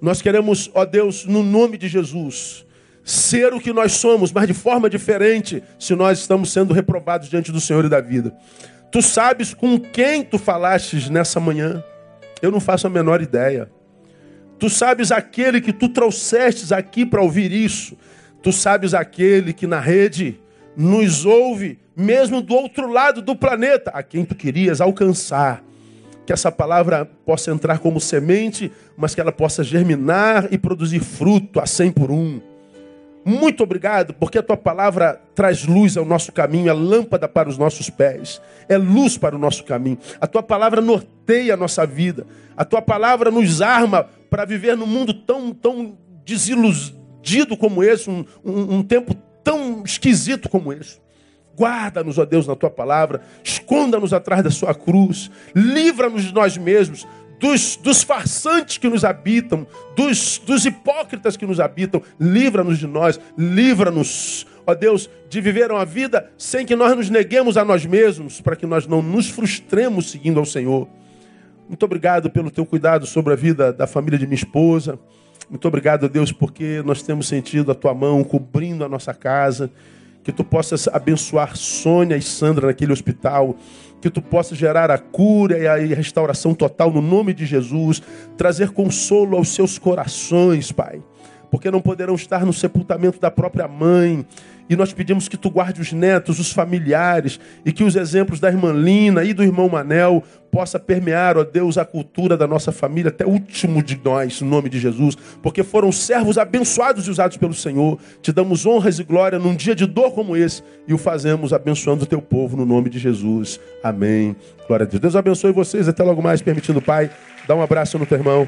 Speaker 1: Nós queremos, ó Deus, no nome de Jesus, ser o que nós somos, mas de forma diferente, se nós estamos sendo reprovados diante do Senhor e da vida. Tu sabes com quem tu falastes nessa manhã. Eu não faço a menor ideia. Tu sabes aquele que tu trouxestes aqui para ouvir isso. Tu sabes aquele que na rede nos ouve, mesmo do outro lado do planeta, a quem tu querias alcançar. Que essa palavra possa entrar como semente, mas que ela possa germinar e produzir fruto a cem por um. Muito obrigado, porque a tua palavra traz luz ao nosso caminho, é lâmpada para os nossos pés, é luz para o nosso caminho. A tua palavra norteia a nossa vida. A tua palavra nos arma para viver num mundo tão, tão desiludido como esse, um, um, um tempo tão esquisito como esse. Guarda-nos, ó Deus, na tua palavra, esconda-nos atrás da sua cruz, livra-nos de nós mesmos, dos, dos farsantes que nos habitam, dos, dos hipócritas que nos habitam. Livra-nos de nós, livra-nos, ó Deus, de viver uma vida sem que nós nos neguemos a nós mesmos, para que nós não nos frustremos seguindo ao Senhor. Muito obrigado pelo teu cuidado sobre a vida da família de minha esposa. Muito obrigado, Deus, porque nós temos sentido a tua mão cobrindo a nossa casa. Que tu possas abençoar Sônia e Sandra naquele hospital que tu possa gerar a cura e a restauração total no nome de Jesus, trazer consolo aos seus corações, Pai, porque não poderão estar no sepultamento da própria mãe. E nós pedimos que tu guarde os netos, os familiares, e que os exemplos da irmã Lina e do irmão Manel possa permear, ó Deus, a cultura da nossa família até o último de nós, no nome de Jesus, porque foram servos abençoados e usados pelo Senhor. Te damos honras e glória num dia de dor como esse e o fazemos abençoando o teu povo no nome de Jesus. Amém. Glória a Deus. Deus abençoe vocês. Até logo mais, permitindo, Pai. Dá um abraço no teu irmão.